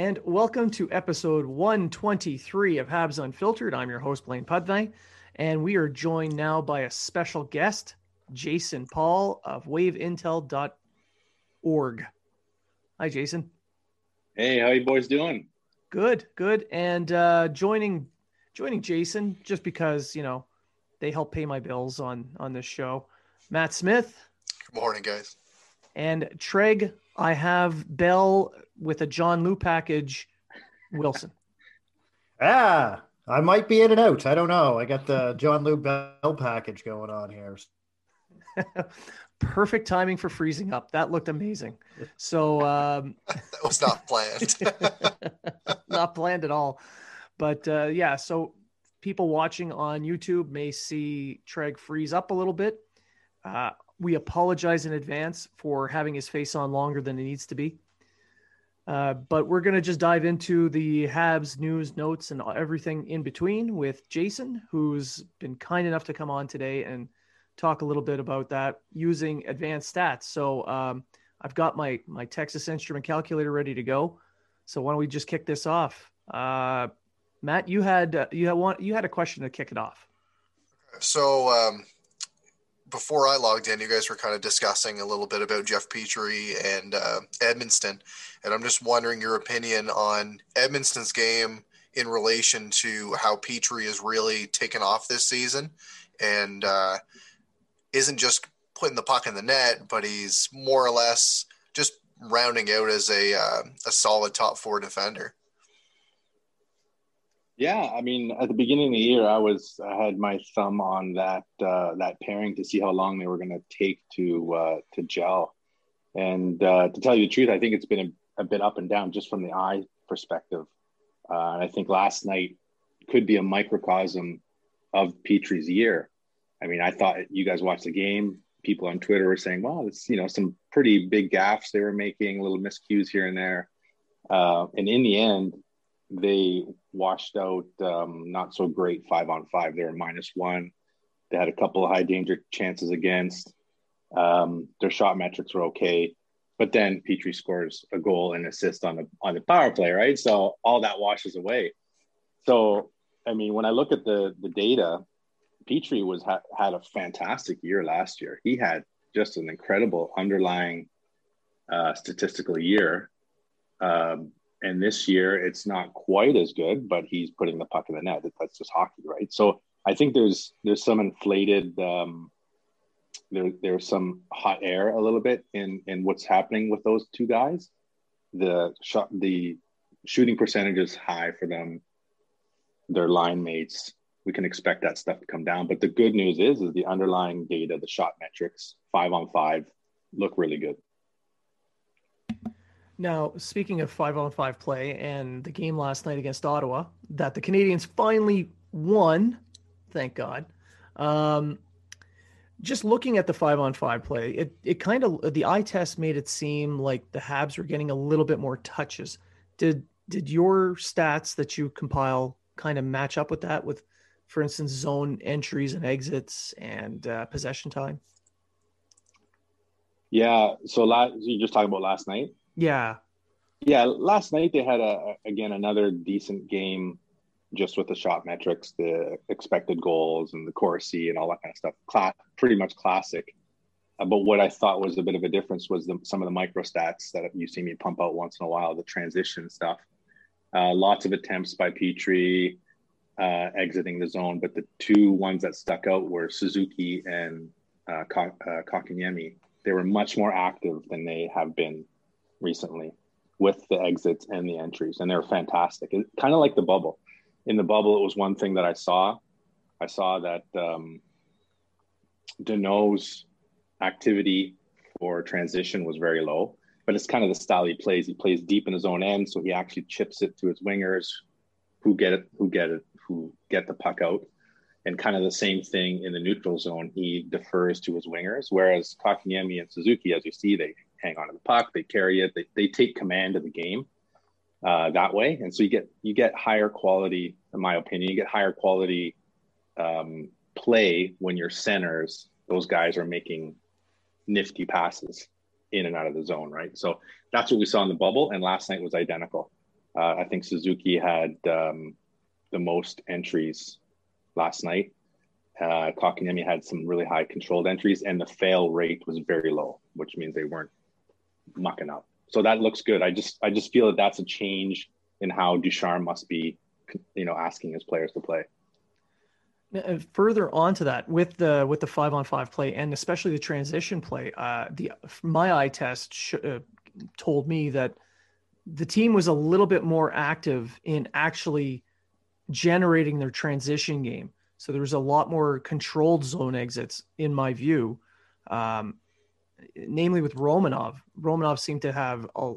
And welcome to episode 123 of Habs Unfiltered. I'm your host, Blaine Pudney, and we are joined now by a special guest, Jason Paul of waveintel.org. Hi, Jason. Hey, how you boys doing? Good, good. And uh, joining joining Jason just because, you know, they help pay my bills on on this show. Matt Smith. Good morning, guys. And Treg, I have Bell with a John Lou package, Wilson. ah, I might be in and out. I don't know. I got the John Lou Bell package going on here. Perfect timing for freezing up. That looked amazing. So um, that was not planned. not planned at all. But uh, yeah, so people watching on YouTube may see Treg freeze up a little bit. Uh, we apologize in advance for having his face on longer than it needs to be. Uh, but we're going to just dive into the Habs news, notes, and everything in between with Jason, who's been kind enough to come on today and talk a little bit about that using advanced stats. So um, I've got my my Texas Instrument calculator ready to go. So why don't we just kick this off? Uh, Matt, you had uh, you had one you had a question to kick it off. So um, before I logged in, you guys were kind of discussing a little bit about Jeff Petry and uh, Edmundson, and I'm just wondering your opinion on Edmundson's game in relation to how Petry is really taken off this season, and uh, isn't just putting the puck in the net, but he's more or less just rounding out as a uh, a solid top four defender. Yeah, I mean, at the beginning of the year, I was I had my thumb on that uh, that pairing to see how long they were going to take to uh, to gel. And uh, to tell you the truth, I think it's been a, a bit up and down just from the eye perspective. Uh, and I think last night could be a microcosm of Petry's year. I mean, I thought you guys watched the game. People on Twitter were saying, "Well, it's you know some pretty big gaffes they were making, little miscues here and there." Uh, and in the end, they washed out um, not so great five on five. They were minus one. They had a couple of high danger chances against. Um, their shot metrics were okay, but then Petry scores a goal and assist on the on the power play, right? So all that washes away. So I mean, when I look at the the data, Petry was ha- had a fantastic year last year. He had just an incredible underlying uh, statistical year. Um, and this year it's not quite as good, but he's putting the puck in the net. That's just hockey, right? So I think there's there's some inflated um, there there's some hot air a little bit in in what's happening with those two guys. The shot the shooting percentage is high for them. Their line mates, we can expect that stuff to come down. But the good news is is the underlying data, the shot metrics, five on five, look really good. Now, speaking of five on five play and the game last night against Ottawa, that the Canadiens finally won, thank God. Um, just looking at the five on five play, it it kind of the eye test made it seem like the Habs were getting a little bit more touches. Did did your stats that you compile kind of match up with that? With, for instance, zone entries and exits and uh, possession time. Yeah. So last you just talking about last night. Yeah. Yeah, last night they had a again another decent game just with the shot metrics, the expected goals and the Corsi and all that kind of stuff. Cla- pretty much classic. Uh, but what I thought was a bit of a difference was the, some of the micro stats that you see me pump out once in a while, the transition stuff. Uh, lots of attempts by Petry uh, exiting the zone, but the two ones that stuck out were Suzuki and uh, uh. They were much more active than they have been recently with the exits and the entries, and they're fantastic. kind of like the bubble. In the bubble, it was one thing that I saw. I saw that um, Danault's activity for transition was very low, but it's kind of the style he plays. He plays deep in his own end, so he actually chips it to his wingers, who get it, who get it, who get the puck out, and kind of the same thing in the neutral zone. He defers to his wingers, whereas Kotkaniemi and Suzuki, as you see, they hang on to the puck, they carry it, they, they take command of the game uh, that way, and so you get you get higher quality, in my opinion, you get higher quality um, play when your centers, those guys are making nifty passes in and out of the zone, right? So that's what we saw in the bubble, and last night was identical. Uh, I think Suzuki had um, the most entries last night. Uh, had some really high controlled entries, and the fail rate was very low, which means they weren't mucking up. So that looks good. I just I just feel that that's a change in how Ducharme must be, you know, asking his players to play. Now, further on to that, with the with the five on five play and especially the transition play, uh, the my eye test sh- uh, told me that the team was a little bit more active in actually generating their transition game. So there was a lot more controlled zone exits, in my view. Um, namely with Romanov. Romanov seemed to have a,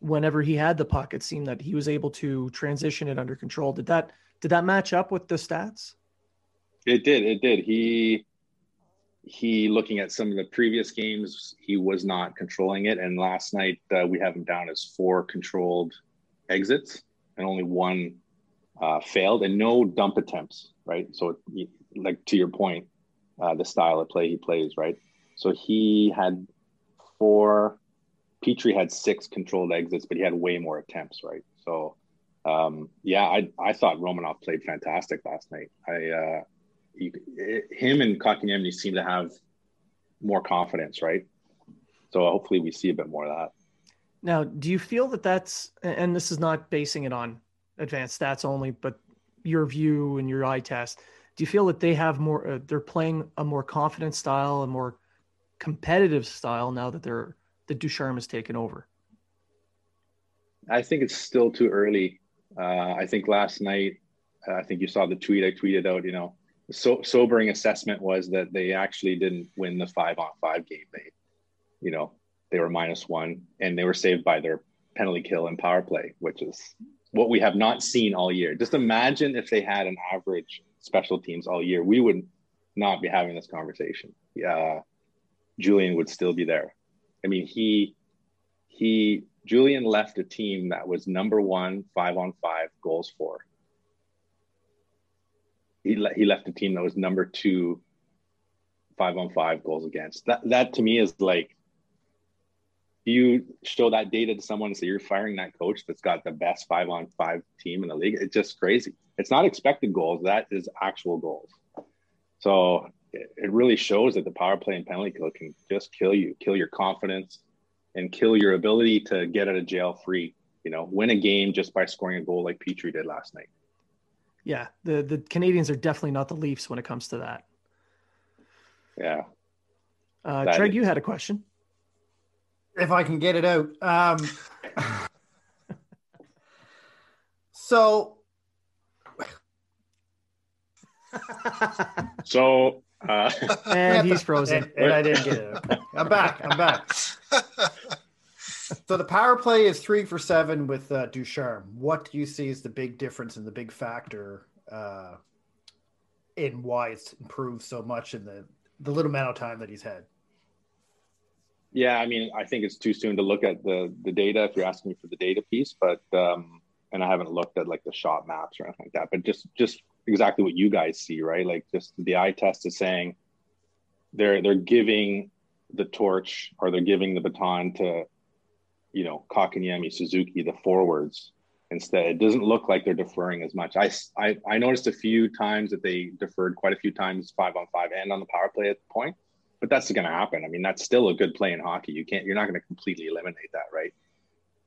whenever he had the puck, it seemed that he was able to transition it under control. Did that did that match up with the stats? It did. It did. He he looking at some of the previous games, he was not controlling it. And last night uh, we have him down as four controlled exits and only one uh, failed, and no dump attempts. Right. So, like to your point, uh, the style of play he plays, right? So he had four. Petry had six controlled exits, but he had way more attempts, right? So, um, yeah, I I thought Romanov played fantastic last night. I uh, he, him and Kotkaniemi seem to have more confidence, right? So hopefully we see a bit more of that. Now, do you feel that that's and this is not basing it on advanced stats only, but your view and your eye test? Do you feel that they have more? Uh, they're playing a more confident style, a more competitive style now that they're the Ducharme has taken over? I think it's still too early. Uh, I think last night, uh, I think you saw the tweet I tweeted out. You know, so- sobering assessment was that they actually didn't win the five on five game. They, you know, they were minus one and they were saved by their penalty kill and power play, which is what we have not seen all year. Just imagine if they had an average special teams all year. We would not be having this conversation. Yeah, Julien would still be there. I mean, he he Julien left a team that was number one five on five goals for. He le- he left a team that was number two five on five goals against. That that to me is like you show that data to someone and say you're firing that coach that's got the best five on five team in the league. It's just crazy. It's not expected goals. That is actual goals. So it, it really shows that the power play and penalty kill can just kill you, kill your confidence, and kill your ability to get out of jail free. You know, win a game just by scoring a goal like Petry did last night. Yeah, the the Canadiens are definitely not the Leafs when it comes to that. Yeah. Uh, That Treg, is- you had a question. if I can get it out. Um, so, So uh, And he's frozen. and, and I didn't get it. I'm back. I'm back. So the power play is three for seven with uh, Ducharme. What do you see as the big difference and the big factor uh, in why it's improved so much in the the little amount of time that he's had? Yeah, I mean, I think it's too soon to look at the the data if you're asking me for the data piece, but um, and I haven't looked at like the shot maps or anything like that. But just just exactly what you guys see, right? Like just the eye test is saying they're they're giving the torch or they're giving the baton to you know Kotkaniemi, Suzuki, the forwards instead. It doesn't look like they're deferring as much. I I, I noticed a few times that they deferred quite a few times five on five and on the power play at the point but that's going to happen. I mean, that's still a good play in hockey. You can't, you're not going to completely eliminate that, right?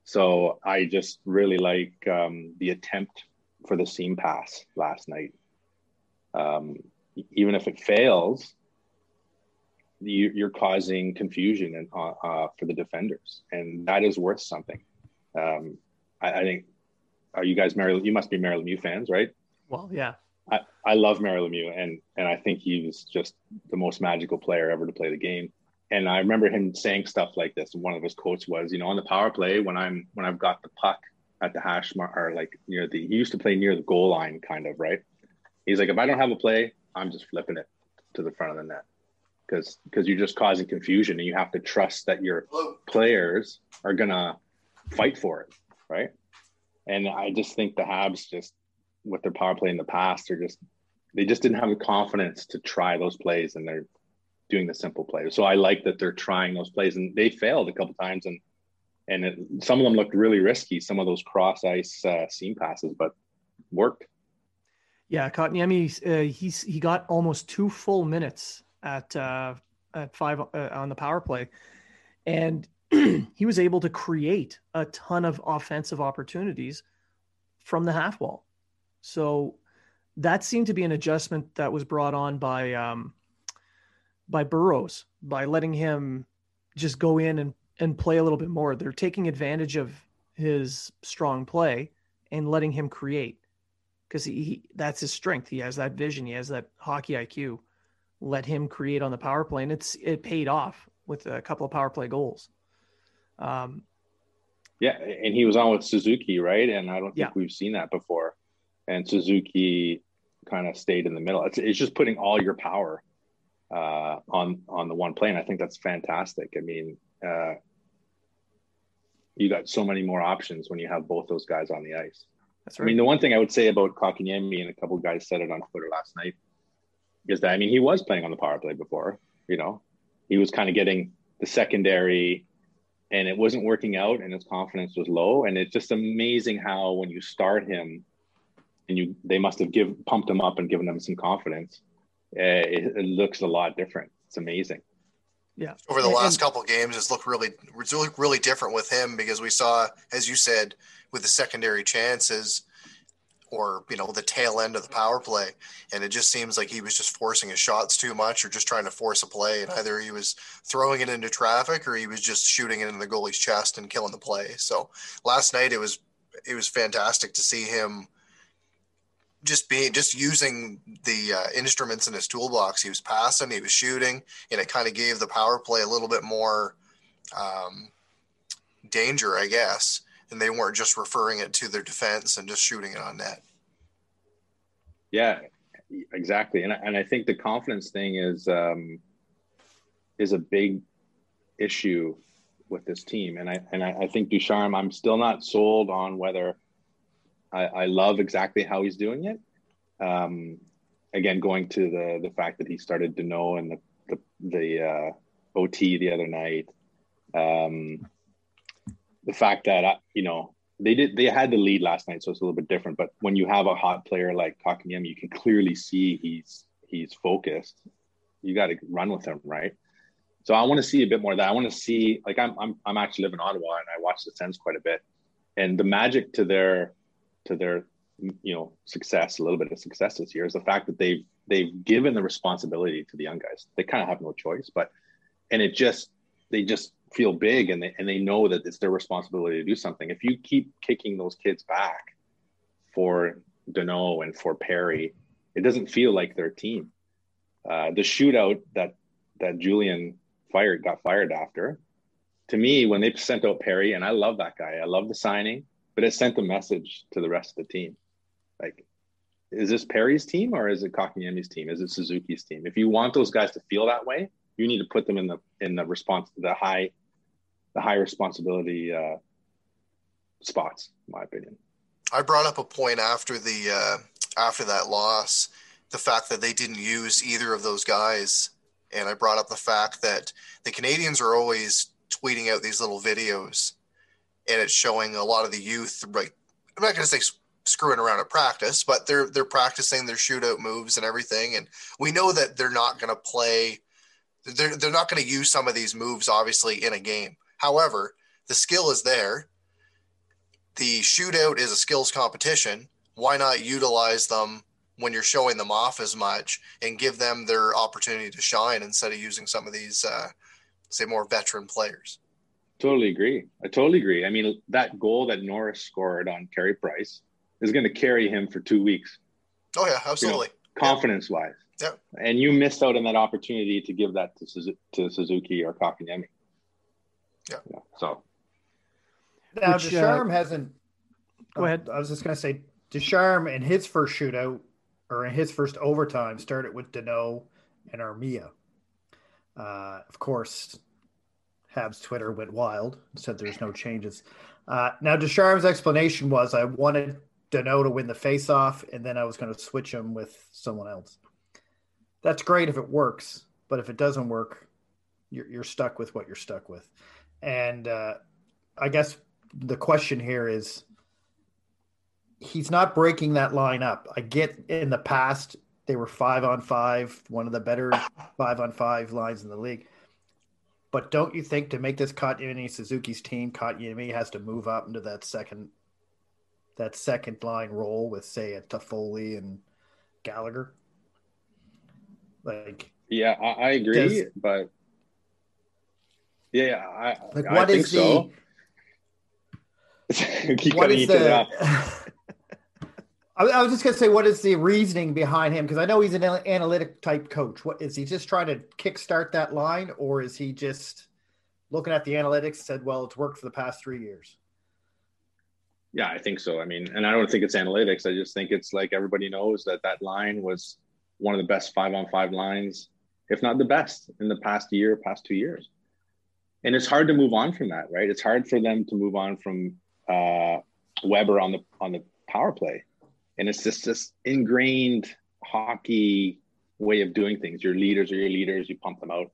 So I just really like um, the attempt for the seam pass last night. Um, even if it fails, you, you're causing confusion and, uh, uh, for the defenders, and that is worth something. Um, I, I think. Are you guys Mary? You must be Mario Lemieux fans, right? Well, yeah. I, I love Mario Lemieux and and I think he was just the most magical player ever to play the game. And I remember him saying stuff like this. One of his quotes was, you know, on the power play when I'm when I've got the puck at the hash mark or like near the he used to play near the goal line, kind of right. He's like, if I don't have a play, I'm just flipping it to the front of the net because because you're just causing confusion and you have to trust that your players are gonna fight for it, right? And I just think the Habs just with their power play in the past are just they just didn't have the confidence to try those plays and they're doing the simple plays. So I like that they're trying those plays and they failed a couple times and and it, some of them looked really risky. Some of those cross ice uh, seam passes, but worked. Yeah, Kotkaniemi, uh, he's he got almost two full minutes at uh, at five uh, on the power play, and he was able to create a ton of offensive opportunities from the half wall. So that seemed to be an adjustment that was brought on by um, by Burrows by letting him just go in and and play a little bit more. They're taking advantage of his strong play and letting him create because he, he that's his strength. He has that vision. He has that hockey IQ. Let him create on the power play, and it's it paid off with a couple of power play goals. Um, Yeah, and he was on with Suzuki, right? And I don't think Yeah. we've seen that before. And Suzuki kind of stayed in the middle. It's, it's just putting all your power uh, on on the one plane. I think that's fantastic. I mean, uh, you got so many more options when you have both those guys on the ice. that's I mean, the one thing I would say about Kotkaniemi, and a couple guys said it on Twitter last night, is that I mean he was playing on the power play before. You know, he was kind of getting the secondary, and it wasn't working out, and his confidence was low. And it's just amazing how when you start him, and you they must have give pumped him up and given him some confidence. Uh, it, it looks a lot different. It's amazing. Yeah. over the And- last and- couple games it's looked really it's looked really different with him because we saw as you said with the secondary chances or you know the tail end of the power play. And it just seems like he was just forcing his shots too much or just trying to force a play. And either he was throwing it into traffic or he was just shooting it in the goalie's chest and killing the play. So last night it was it was fantastic to see him just being just using the uh, instruments in his toolbox. He was passing, he was shooting, and it kind of gave the power play a little bit more um, danger, I guess. And they weren't just referring it to their defense and just shooting it on net. Yeah, exactly, and I, and I think the confidence thing is um, is a big issue with this team, and I and I, I think Ducharme. I'm still not sold on whether I, I love exactly how he's doing it. Um, again, going to the the fact that he started Danault and the the, the uh, OT the other night. Um, the fact that uh, you know they did they had the lead last night, so it's a little bit different. But when you have a hot player like Kotkaniemi, you can clearly see he's he's focused. You got to run with him, right? So I want to see a bit more of that. I want to see like I'm I'm I'm actually live in Ottawa and I watch the Sens quite a bit, and the magic to their to their you know success, a little bit of success this year is the fact that they've they've given the responsibility to the young guys. They kind of have no choice, but and it just they just feel big and they and they know that it's their responsibility to do something. If you keep kicking those kids back for Danault and for Perry, it doesn't feel like their team. Uh, the shootout that that Julien fired got fired after. To me, when they sent out Perry, and I love that guy, I love the signing, but it sent a message to the rest of the team. Like, is this Perry's team or is it Kotkaniemi's team? Is it Suzuki's team? If you want those guys to feel that way, you need to put them in the in the response to the high the high responsibility uh, spots, in my opinion. I brought up a point after the uh, after that loss, the fact that they didn't use either of those guys, and I brought up the fact that the Canadiens are always tweeting out these little videos, and it's showing a lot of the youth. Right, I'm not going to say screwing around at practice, but they're they're practicing their shootout moves and everything, and we know that they're not going to play. They're, they're not going to use some of these moves obviously in a game However, the skill is there. The shootout is a skills competition. Why not utilize them when you're showing them off as much and give them their opportunity to shine instead of using some of these, uh, say, more veteran players? Totally agree. I totally agree. I mean, that goal that Norris scored on Carey Price is going to carry him for two weeks. Oh yeah, absolutely. You know, confidence wise. Yeah. And you missed out on that opportunity to give that to, Suzuki, to Suzuki or Kotkaniemi. Yeah. yeah. So now Which, Ducharme uh, hasn't. Go ahead. I was just going to say Ducharme in his first shootout or in his first overtime started with Danault and Armia. Uh, of course, Habs Twitter went wild, said there's no changes. Uh, now Ducharme's explanation was I wanted Danault to win the faceoff, and then I was going to switch him with someone else. That's great if it works, but if it doesn't work, you're, you're stuck with what you're stuck with. And uh, I guess the question here is he's not breaking that line up. I get in the past they were five on five, one of the better five on five lines in the league. But don't you think to make this Kotkaniemi Suzuki's team, Kotkaniemi has to move up into that second that second line role with say a Toffoli and Gallagher? Like Yeah, I, I agree, does, but yeah, I, like what I is the so. what is the I was just gonna say, what is the reasoning behind him? Because I know he's an analytic type coach. What is he just trying to kickstart that line, or is he just looking at the analytics and said, "Well, it's worked for the past three years"? Yeah, I think so. I mean, and I don't think it's analytics. I just think it's like everybody knows that that line was one of the best five on five lines, if not the best, in the past year, past two years and it's hard to move on from that, right? It's hard for them to move on from uh, Weber on the on the power play, and it's just this ingrained hockey way of doing things. Your leaders are your leaders. You pump them out,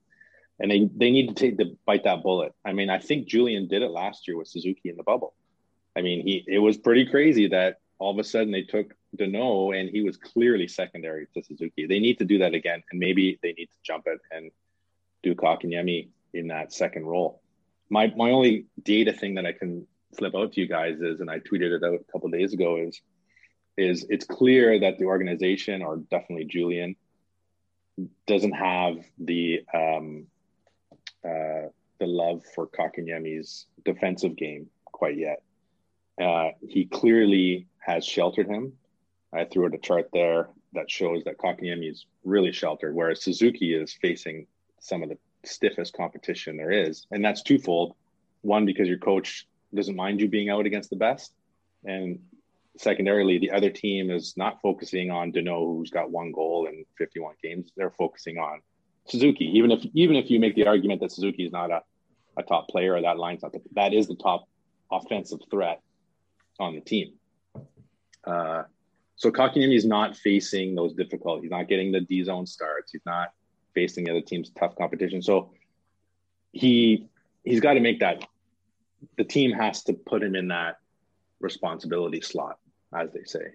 and they they need to take the bite that bullet. I mean, I think Julien did it last year with Suzuki in the bubble. I mean, he it was pretty crazy that all of a sudden they took Danault and he was clearly secondary to Suzuki. They need to do that again, and maybe they need to jump it and do Kotkaniemi in that second role. My my only data thing that I can flip out to you guys is, and I tweeted it out a couple days ago, is is it's clear that the organization, or definitely Julien, doesn't have the um, uh, the love for Kotkaniemi's defensive game quite yet. Uh, he clearly has sheltered him. I threw out a chart there that shows that Kotkaniemi is really sheltered, whereas Suzuki is facing some of the stiffest competition there is. And that's twofold. One, because your coach doesn't mind you being out against the best. And secondarily, the other team is not focusing on Danault, who's got one goal in 51 games. They're focusing on Suzuki. Even if even if you make the argument that Suzuki is not a, a top player or that line's not the, that is the top offensive threat on the team. Uh, so Kotkaniemi is not facing those difficulties. He's not getting the D zone starts. He's not facing the other team's tough competition. So he he's got to make that. The team has to put him in that responsibility slot, as they say.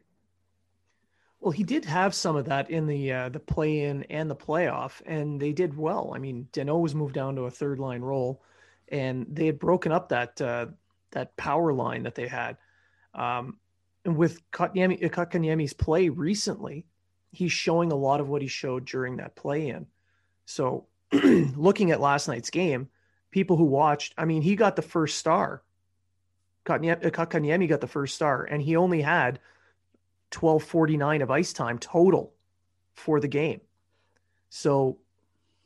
Well, he did have some of that in the uh, the play in and the playoff, and they did well. I mean, Danault was moved down to a third line role, and they had broken up that uh, that power line that they had. Um, and with Kotkaniemi's play recently, he's showing a lot of what he showed during that play in. So, looking at last night's game, people who watched, I mean, he got the first star. Uh, Kotkaniemi got the first star, and he only had 1249 of ice time total for the game. So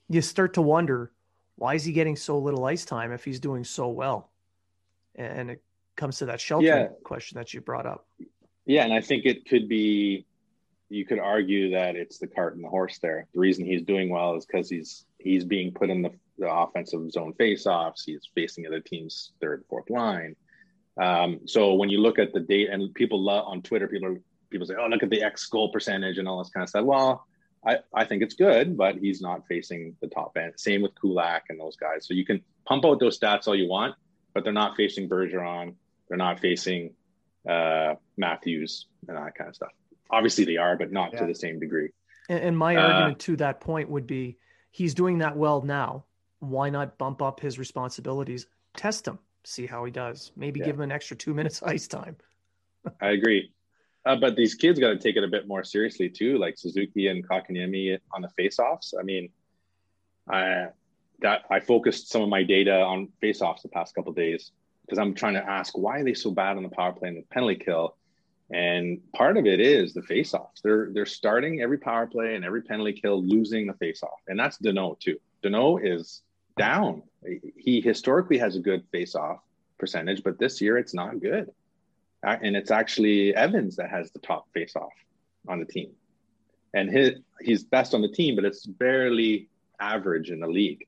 you start to wonder why is he getting so little ice time if he's doing so well? And it comes to that shelter yeah. question that you brought up. Yeah, and I think it could be you could argue that it's the cart and the horse there. The reason he's doing well is because he's he's being put in the, the offensive zone faceoffs. He's facing other teams' third, fourth line. Um, so when you look at the date, and people love on Twitter, people people say, "Oh, look at the X goal percentage and all this kind of stuff." Well, I, I think it's good, but he's not facing the top end. Same with Kulak and those guys. So you can pump out those stats all you want, but they're not facing Bergeron. They're not facing uh, Matthews and that kind of stuff. Obviously, they are, but not yeah. to the same degree. And, and my uh, argument to that point would be he's doing that well now. Why not bump up his responsibilities? Test him, see how he does. Maybe yeah. give him an extra two minutes ice time. I agree. Uh, but these kids got to take it a bit more seriously too, like Suzuki and Kotkaniemi on the face-offs. I mean, I that I focused some of my data on face-offs the past couple days because I'm trying to ask why are they so bad on the power play and the penalty kill. And part of it is the face-offs. They're they're starting every power play and every penalty kill losing the face-off, and that's Danault too. Danault is down. He historically has a good face-off percentage, but this year it's not good uh, and it's actually Evans that has the top face-off on the team, and his he's best on the team, but it's barely average in the league.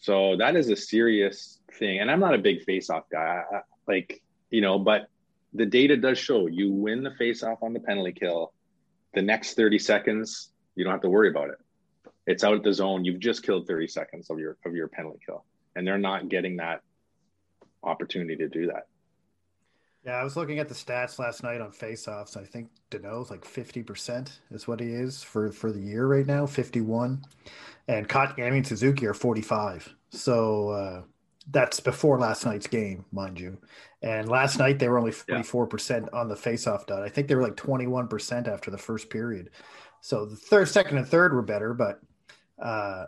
So that is a serious thing. And I'm not a big face-off guy, like you know, but the data does show you win the face-off on the penalty kill. The next 30 seconds, you don't have to worry about it. It's out of the zone. You've just killed 30 seconds of your of your penalty kill, and they're not getting that opportunity to do that. Yeah, I was looking at the stats last night on faceoffs. I think Danault's like fifty percent is what he is for for the year right now, fifty one, and Kotkaniemi and Suzuki are forty five. So uh, that's before last night's game, mind you. And last night they were only forty four percent on the faceoff dot. I think they were like twenty one percent after the first period. So the third, second, and third were better, but uh,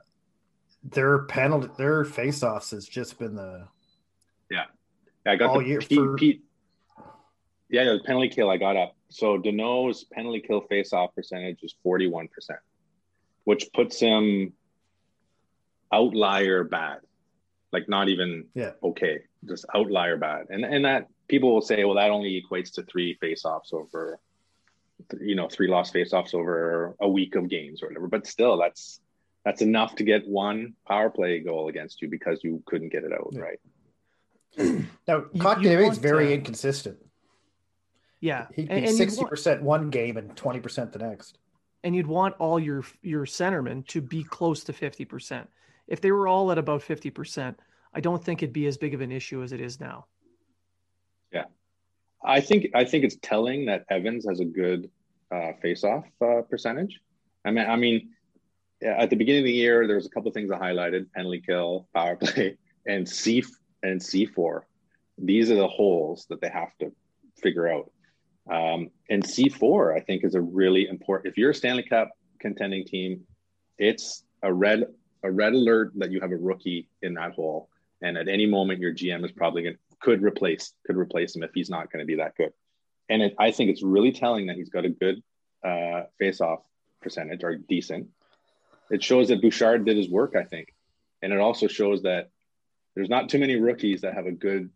their penalty, their faceoffs has just been the yeah. I got all the year Pete, for, Pete yeah, the penalty kill I got up. So Danault's penalty kill face-off percentage is 41%, which puts him outlier bad. Like not even yeah. okay, just outlier bad. And and that people will say, well, that only equates to three face-offs over you know, three lost face-offs over a week of games or whatever. But still that's that's enough to get one power play goal against you because you couldn't get it out, yeah. right? Now, Kotkaniemi is very to... inconsistent. Yeah, he'd be sixty percent one game and twenty percent the next. And you'd want all your your centermen to be close to fifty percent. If they were all at about fifty percent, I don't think it'd be as big of an issue as it is now. Yeah, I think I think it's telling that Evans has a good uh, face-off uh, percentage. I mean, I mean, at the beginning of the year, there was a couple of things I highlighted: penalty kill, power play, and C and C four. These are the holes that they have to figure out. Um, and C4, I think, is a really important. If you're a Stanley Cup contending team, it's a red a red alert that you have a rookie in that hole, and at any moment your GM is probably going could replace could replace him if he's not going to be that good. And it, I think it's really telling that he's got a good uh, face-off percentage or decent. It shows that Bouchard did his work, I think, and it also shows that there's not too many rookies that have a good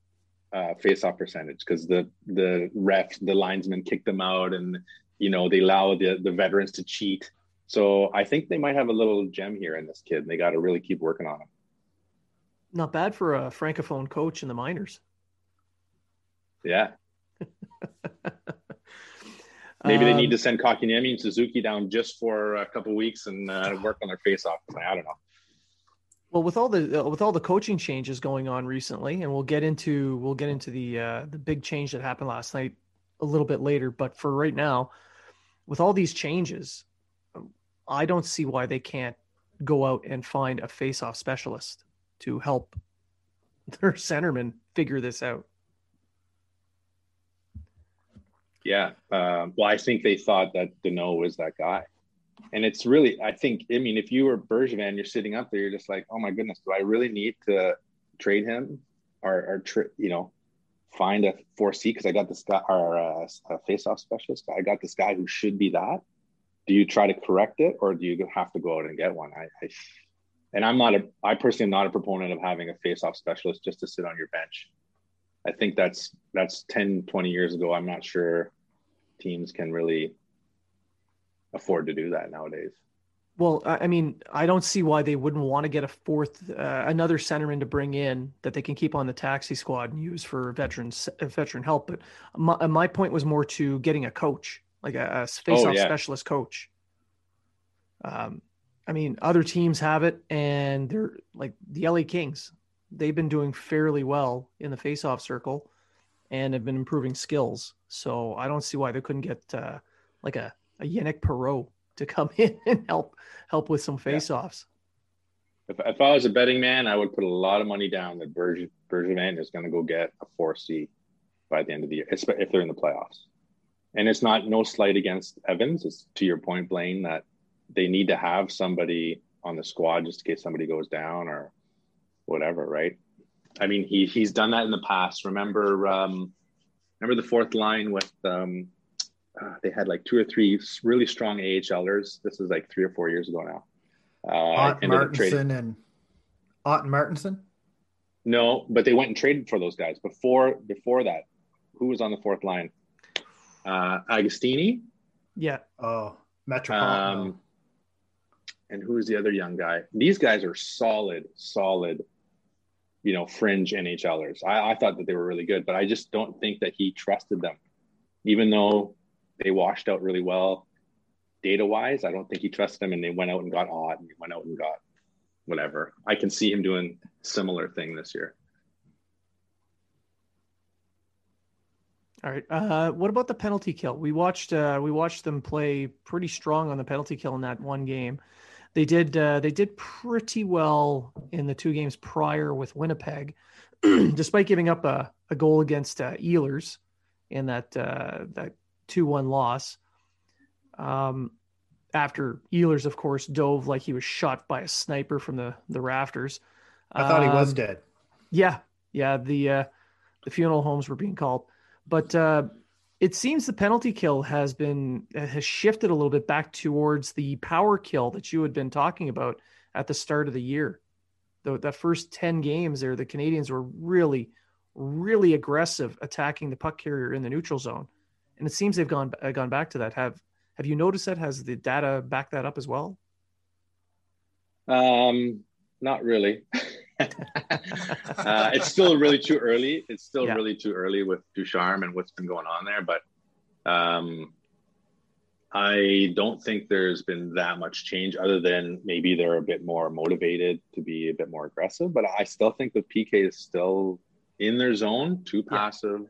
uh, face-off percentage because the the ref, the linesman kicked them out, and you know they allow the the veterans to cheat. So I think they might have a little gem here in this kid. And they got to really keep working on him. Not bad for a francophone coach in the minors. Yeah. Maybe they need um, to send Kotkaniemi and Suzuki down just for a couple weeks and uh, work on their face-off. I don't know. Well, with all the uh, with all the coaching changes going on recently, and we'll get into we'll get into the uh, the big change that happened last night a little bit later. But for right now, with all these changes, I don't see why they can't go out and find a face-off specialist to help their centerman figure this out. Yeah. Uh, well, I think they thought that Danault was that guy. And it's really, I think, I mean, if you were Bergevin, you're sitting up there, you're just like, oh my goodness, do I really need to trade him or, or tra- you know, find a 4C because I got this guy a, a face-off specialist. I got this guy who should be that. Do you try to correct it or do you have to go out and get one? I, I and I'm not a, I personally am not a proponent of having a face-off specialist just to sit on your bench. I think that's that's 10, 20 years ago. I'm not sure teams can really afford to do that nowadays. Well, I mean, I don't see why they wouldn't want to get a fourth, uh, another centerman to bring in that they can keep on the taxi squad and use for veterans, veteran help. But my, uh, my point was more to getting a coach, like a, a face-off oh, yeah. specialist coach. Um, I mean, other teams have it, and they're like the LA Kings they've been doing fairly well in the faceoff circle and have been improving skills. So I don't see why they couldn't get uh, like a, a Yanic Perreault to come in and help help with some faceoffs. Yeah. If, if I was a betting man, I would put a lot of money down that Berge, Bergevin is going to go get a 4C by the end of the year, if they're in the playoffs. And it's not no slight against Evans. It's to your point, Blaine, that they need to have somebody on the squad just in case somebody goes down or – whatever, right? I mean, he he's done that in the past. Remember, um, remember the fourth line with um, uh, they had like two or three really strong AHLers. This is like three or four years ago now. Uh, Ott Martinson and Ott Martinson. No, but they went and traded for those guys before before that. Who was on the fourth line? Uh, Agostini. Yeah. Oh, Metropolitan. Um, and who's the other young guy? These guys are solid, solid, you know, fringe NHLers. I, I thought that they were really good, but I just don't think that he trusted them, even though they washed out really well data wise. I don't think he trusted them, and they went out and got odd and went out and got whatever. I can see him doing similar thing this year. All right. Uh, what about the penalty kill? We watched uh, we watched them play pretty strong on the penalty kill in that one game they did uh, they did pretty well in the two games prior with Winnipeg, despite giving up a, a goal against uh, Ehlers in that uh, that two one loss. Um, after Ehlers, of course, dove like he was shot by a sniper from the the rafters. I thought he was um, dead. Yeah, yeah. The uh, the funeral homes were being called, but uh, it seems the penalty kill has been has shifted a little bit back towards the power kill that you had been talking about at the start of the year. The, the first 10 games there, the Canadiens were really, really aggressive attacking the puck carrier in the neutral zone. And it seems they've gone uh, gone back to that. Have have you noticed that? Has the data backed that up as well? Um, not really. uh, it's still really too early. It's still yeah. really too early with Ducharme and what's been going on there. But um, I don't think there's been that much change, other than maybe they're a bit more motivated to be a bit more aggressive. But I still think the PK is still in their zone, too passive.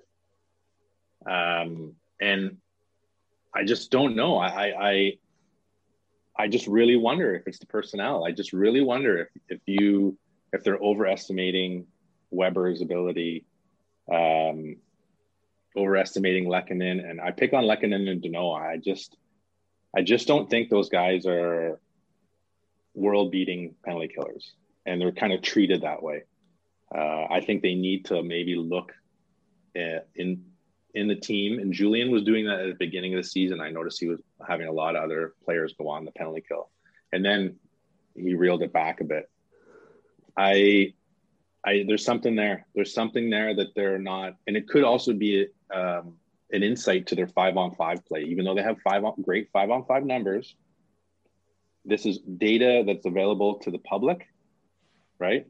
Yeah. Um, and I just don't know. I, I I just really wonder if it's the personnel. I just really wonder if if you if they're overestimating Weber's ability, um, overestimating Lehkonen, and I pick on Lehkonen and Danault. I just, I just don't think those guys are world-beating penalty killers, and they're kind of treated that way. Uh, I think they need to maybe look at, in in the team, and Julien was doing that at the beginning of the season. I noticed he was having a lot of other players go on the penalty kill, and then he reeled it back a bit. I I there's something there. There's something there that they're not, and it could also be um, an insight to their five on five play. Even though they have five on, great five on five numbers, this is data that's available to the public, right?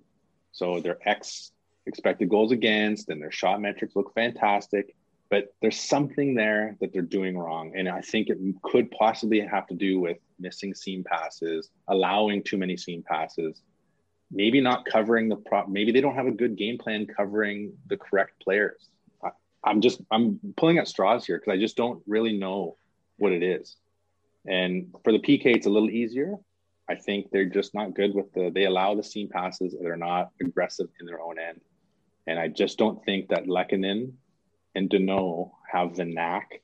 So their X expected goals against and their shot metrics look fantastic, but there's something there that they're doing wrong, and I think it could possibly have to do with missing seam passes, allowing too many seam passes maybe not covering the prop. Maybe they don't have a good game plan covering the correct players. I, I'm just I'm pulling at straws here because I just don't really know what it is. And for the PK, it's a little easier. I think they're just not good with the. They allow the seam passes. They're not aggressive in their own end, and I just don't think that Lehkonen and Danault have the knack,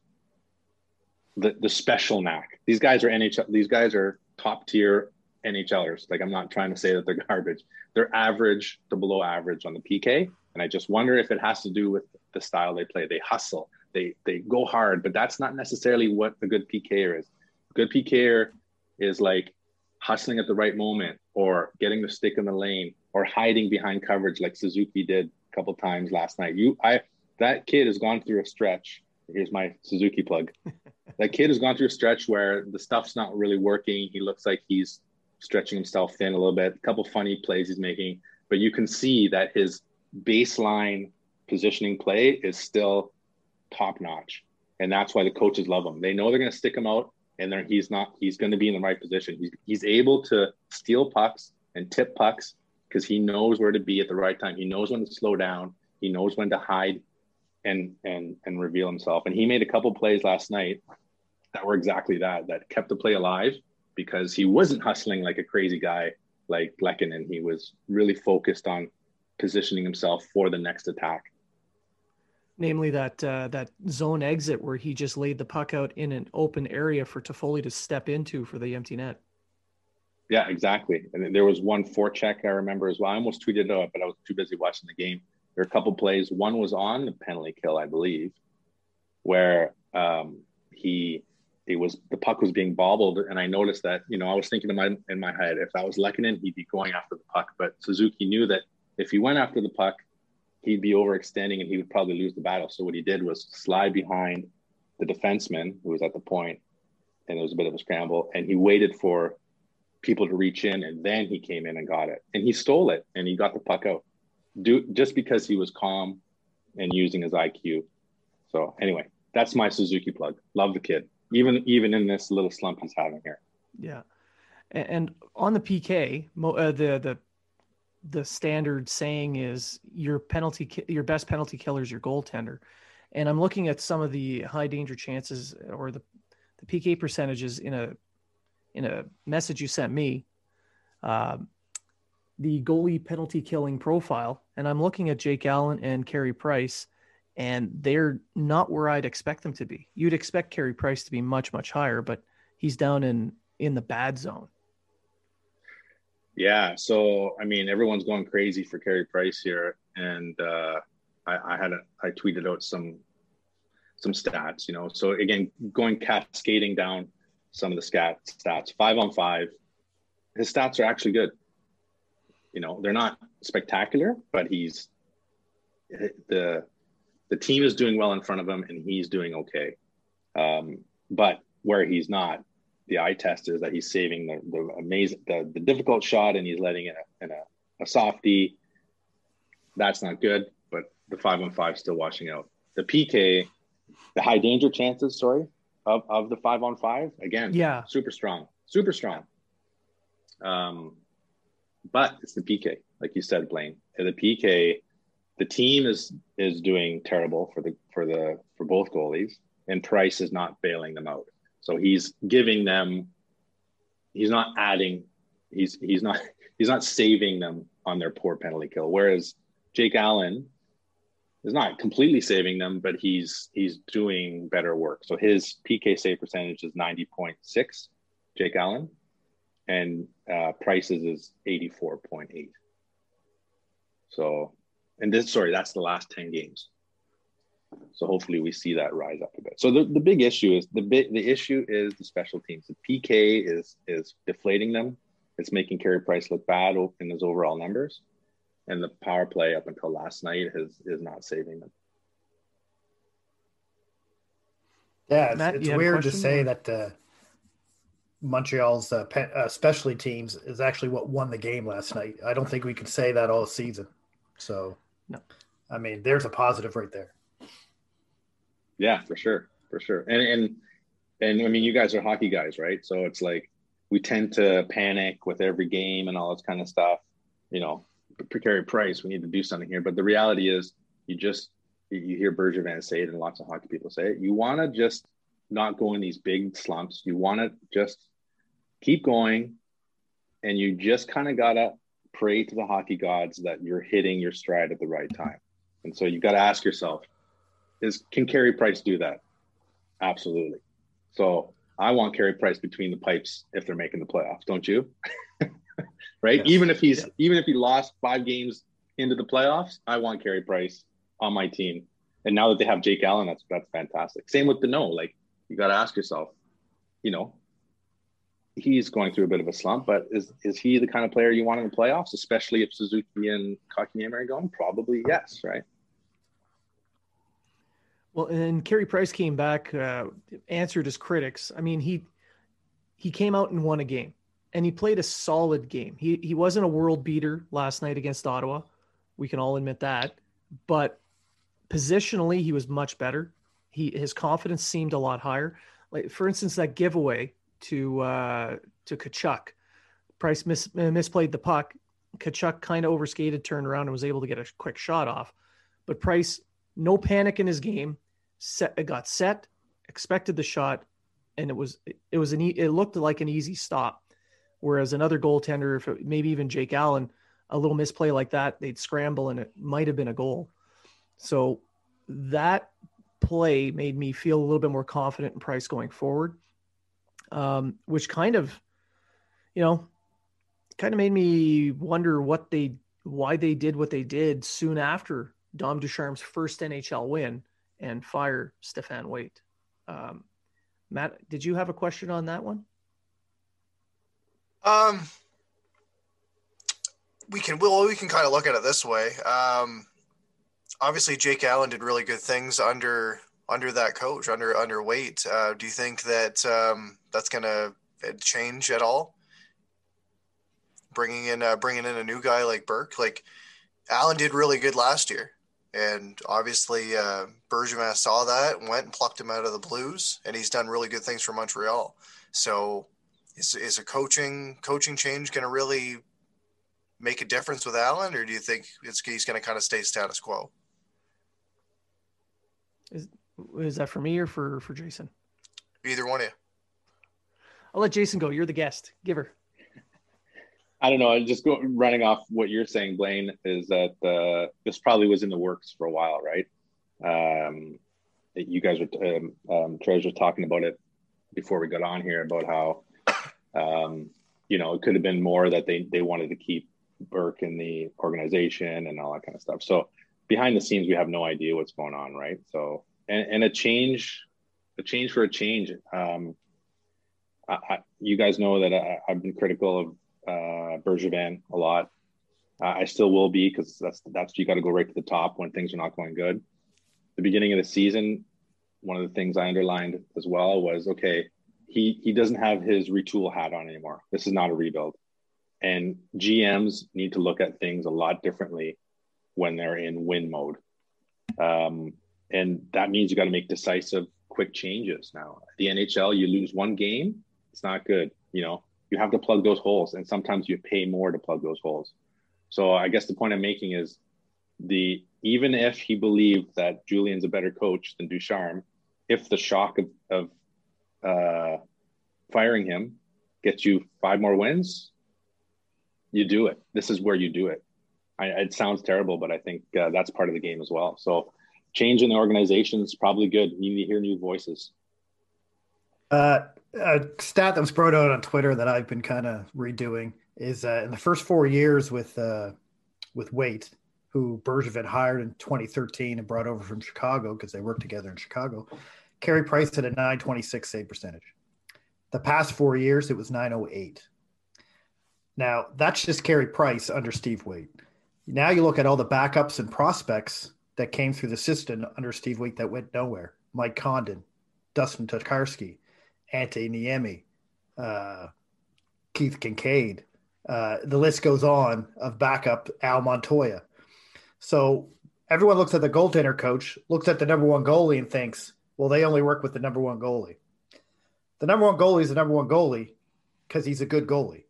the the special knack. These guys are NHL. These guys are top tier NHLers. Like I'm not trying to say that they're garbage. They're average to below average on the PK. And I just wonder if it has to do with the style they play. They hustle, they they go hard, but that's not necessarily what a good PKer is. A good PKer is like hustling at the right moment or getting the stick in the lane or hiding behind coverage like Suzuki did a couple times last night. You I that kid has gone through a stretch. Here's my Suzuki plug. that kid has gone through a stretch where the stuff's not really working. He looks like he's stretching himself thin a little bit. A couple funny plays he's making, but you can see that his baseline positioning play is still top notch, and that's why the coaches love him. They know they're going to stick him out, and then he's not. He's going to be in the right position. He's he's able to steal pucks and tip pucks because he knows where to be at the right time. He knows when to slow down. He knows when to hide and and and reveal himself. And he made a couple plays last night that were exactly that. That kept the play alive because he wasn't hustling like a crazy guy like Lehkonen. He was really focused on positioning himself for the next attack. Namely, that uh, that zone exit where he just laid the puck out in an open area for Toffoli to step into for the empty net. Yeah, exactly. And there was one forecheck I remember as well. I almost tweeted it out, but I was too busy watching the game. There were a couple plays. One was on the penalty kill, I believe, where um, he it was the puck was being bobbled, and I noticed that. You know, I was thinking in my in my head, if that was Lehkonen, he'd be going after the puck. But Suzuki knew that if he went after the puck, he'd be overextending and he would probably lose the battle. So what he did was slide behind the defenseman who was at the point, and it was a bit of a scramble, and he waited for people to reach in, and then he came in and got it, and he stole it, and he got the puck out, do just because he was calm and using his IQ. So anyway, that's my Suzuki plug. Love the kid even even in this little slump he's having here. Yeah, and on the PK, uh, the the the standard saying is your penalty your best penalty killer is your goaltender, and I'm looking at some of the high danger chances or the the PK percentages in a in a message you sent me. Uh, the goalie penalty killing profile, and I'm looking at Jake Allen and Carey Price, and they're not where I'd expect them to be. You'd expect Carey Price to be much much higher, but he's down in in the bad zone. Yeah, so I mean, everyone's going crazy for Carey Price here, and uh, I, I had a, I tweeted out some some stats, you know. So again, going cascading down some of the scat stats, five on five, his stats are actually good. You know, they're not spectacular, but he's the the team is doing well in front of him and he's doing okay. Um, but where he's not, the eye test is that he's saving the, the amazing, the, the difficult shot and he's letting it in a, a softie. That's not good, but the five on five still washing out. The PK, the high danger chances, sorry, of, of the five on five, again, yeah, super strong, super strong. Um, but it's the PK, like you said, Blaine. The PK, the team is is doing terrible for the for the for both goalies, and Price is not bailing them out. So he's giving them. He's not adding. He's he's not he's not saving them on their poor penalty kill. Whereas Jake Allen is not completely saving them, but he's he's doing better work. So his PK save percentage is ninety point six, Jake Allen, and uh, Price's is eighty four point eight. So and this sorry that's the last 10 games so hopefully we see that rise up a bit so the, the big issue is the big the issue is the special teams the pk is is deflating them it's making Carey Price look bad in his overall numbers and the power play up until last night is is not saving them. Yeah, it's, Matt, it's weird to say that uh, Montreal's uh, pe- uh, specialty teams is actually what won the game last night. I don't think we can say that all season. So, no, I mean, there's a positive right there. Yeah, for sure, for sure, and and and I mean, you guys are hockey guys, right? So it's like we tend to panic with every game and all this kind of stuff. You know, precarious price. We need to do something here. But the reality is, you just you hear Bergevin say it, and lots of hockey people say it. You want to just not go in these big slumps. You want to just keep going, and you just kind of gotta pray to the hockey gods that you're hitting your stride at the right time. And so you've got to ask yourself: Is can Carey Price do that? Absolutely. So I want Carey Price between the pipes if they're making the playoffs, don't you? right? Yes. Even if he's yeah. even if he lost five games into the playoffs, I want Carey Price on my team. And now that they have Jake Allen, that's that's fantastic. Same with Danault. Like you got to ask yourself, you know, he's going through a bit of a slump, but is is he the kind of player you want in the playoffs, especially if Suzuki and Kotkaniemi are going? Probably yes, right? Well, and Carey Price came back, uh, answered his critics. I mean, he he came out and won a game, and he played a solid game. He he wasn't a world beater last night against Ottawa. We can all admit that, but positionally, he was much better. He his confidence seemed a lot higher. Like for instance, that giveaway to uh, to Tkachuk, Price mis- misplayed the puck. Tkachuk kind of overskated, turned around, and was able to get a quick shot off. But Price no panic in his game. Set, got set, expected the shot, and it was it was an it looked like an easy stop. Whereas another goaltender, if it, maybe even Jake Allen, a little misplay like that, they'd scramble and it might have been a goal. So that play made me feel a little bit more confident in Price going forward, um, which kind of, you know, kind of made me wonder what they why they did what they did soon after Dom Ducharme's first NHL win and fire Stéphane Waite. Um, Matt, did you have a question on that one? Um, we can well we can kind of look at it this way. Um, obviously Jake Allen did really good things under under that coach under under. Uh, do you think that um, that's going to change at all? Bringing in uh, bringing in a new guy like Burke, like Allen did really good last year. And obviously, uh, saw that went and plucked him out of the Blues, and he's done really good things for Montreal. So, is, is a coaching coaching change going to really make a difference with Allen, or do you think it's, he's going to kind of stay status quo? Is is that for me or for for Jason? Either one of you. I'll let Jason go. You're the guest. Give her. I don't know. I'm just go, running off what you're saying, Blaine, is that uh, this probably was in the works for a while, right? Um, you guys were um, um, Treasure talking about it before we got on here about how um, you know it could have been more that they they wanted to keep Burke in the organization and all that kind of stuff. So behind the scenes, we have no idea what's going on, right? So and, and a change, a change for a change. Um, I, I, you guys know that I, I've been critical of uh, Bergevin a lot. Uh, I still will be because that's that's you got to go right to the top when things are not going good. The beginning of the season, one of the things I underlined as well was okay. He he doesn't have his retool hat on anymore. This is not a rebuild, and GMs need to look at things a lot differently when they're in win mode. Um, and that means you got to make decisive, quick changes. Now, the NHL, you lose one game, it's not good. You know, you have to plug those holes and sometimes you pay more to plug those holes so i guess the point i'm making is the even if he believed that Julien's a better coach than ducharme if the shock of, of uh, firing him gets you five more wins you do it this is where you do it I, it sounds terrible but i think uh, that's part of the game as well so change in the organization is probably good you need to hear new voices uh, a stat that was brought out on Twitter that I've been kind of redoing is uh, in the first four years with uh, with Waite, who Bergevin hired in 2013 and brought over from Chicago because they worked together in Chicago. Carey Price had a 926 save percentage. The past four years, it was 908. Now, that's just Carey Price under Steve Waite. Now you look at all the backups and prospects that came through the system under Steve Waite that went nowhere. Mike Condon, Dustin Tokarski, Antti Niemi, uh, Keith Kinkaid. Uh, the list goes on of backup Al Montoya. So everyone looks at the goaltender coach, looks at the number one goalie, and thinks, well, they only work with the number one goalie. The number one goalie is the number one goalie because he's a good goalie.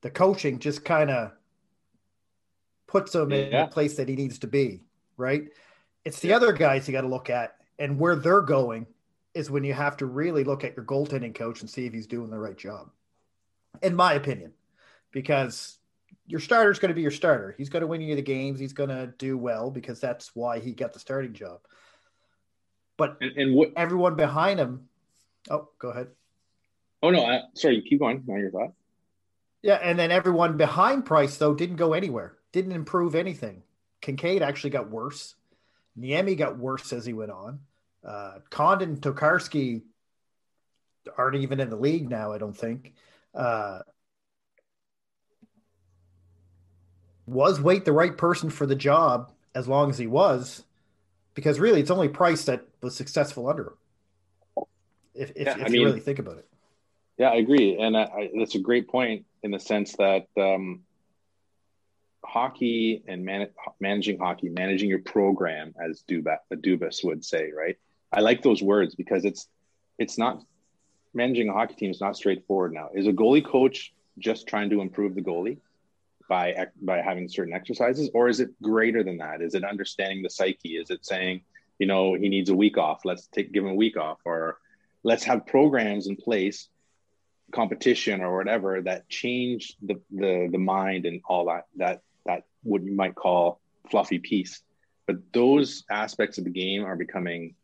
The coaching just kind of puts him in the place that he needs to be, right? It's the other guys you got to look at and where they're going is when you have to really look at your goaltending coach and see if he's doing the right job. In my opinion, because your starter is going to be your starter. He's going to win you the games. He's going to do well because that's why he got the starting job. But and, and what everyone behind him. Oh, go ahead. Oh no, I, sorry. Keep going. Now your thought. Yeah, and then everyone behind Price though didn't go anywhere. Didn't improve anything. Kinkaid actually got worse. Niemi got worse as he went on. Uh, Condon Tokarski aren't even in the league now. I don't think. Uh, was Waite the right person for the job as long as he was? Because really, it's only Price that was successful under him. If, if, yeah, if you mean, really think about it. Yeah, I agree, and I, I, that's a great point in the sense that um, hockey and man, managing hockey, managing your program, as Duba, Dubas would say, right? I like those words because it's it's not managing a hockey team is not straightforward now. Is a goalie coach just trying to improve the goalie? by by having certain exercises or is it greater than that is it understanding the psyche is it saying you know he needs a week off let's take give him a week off or let's have programs in place competition or whatever that change the the the mind and all that that that what you might call fluffy piece but those aspects of the game are becoming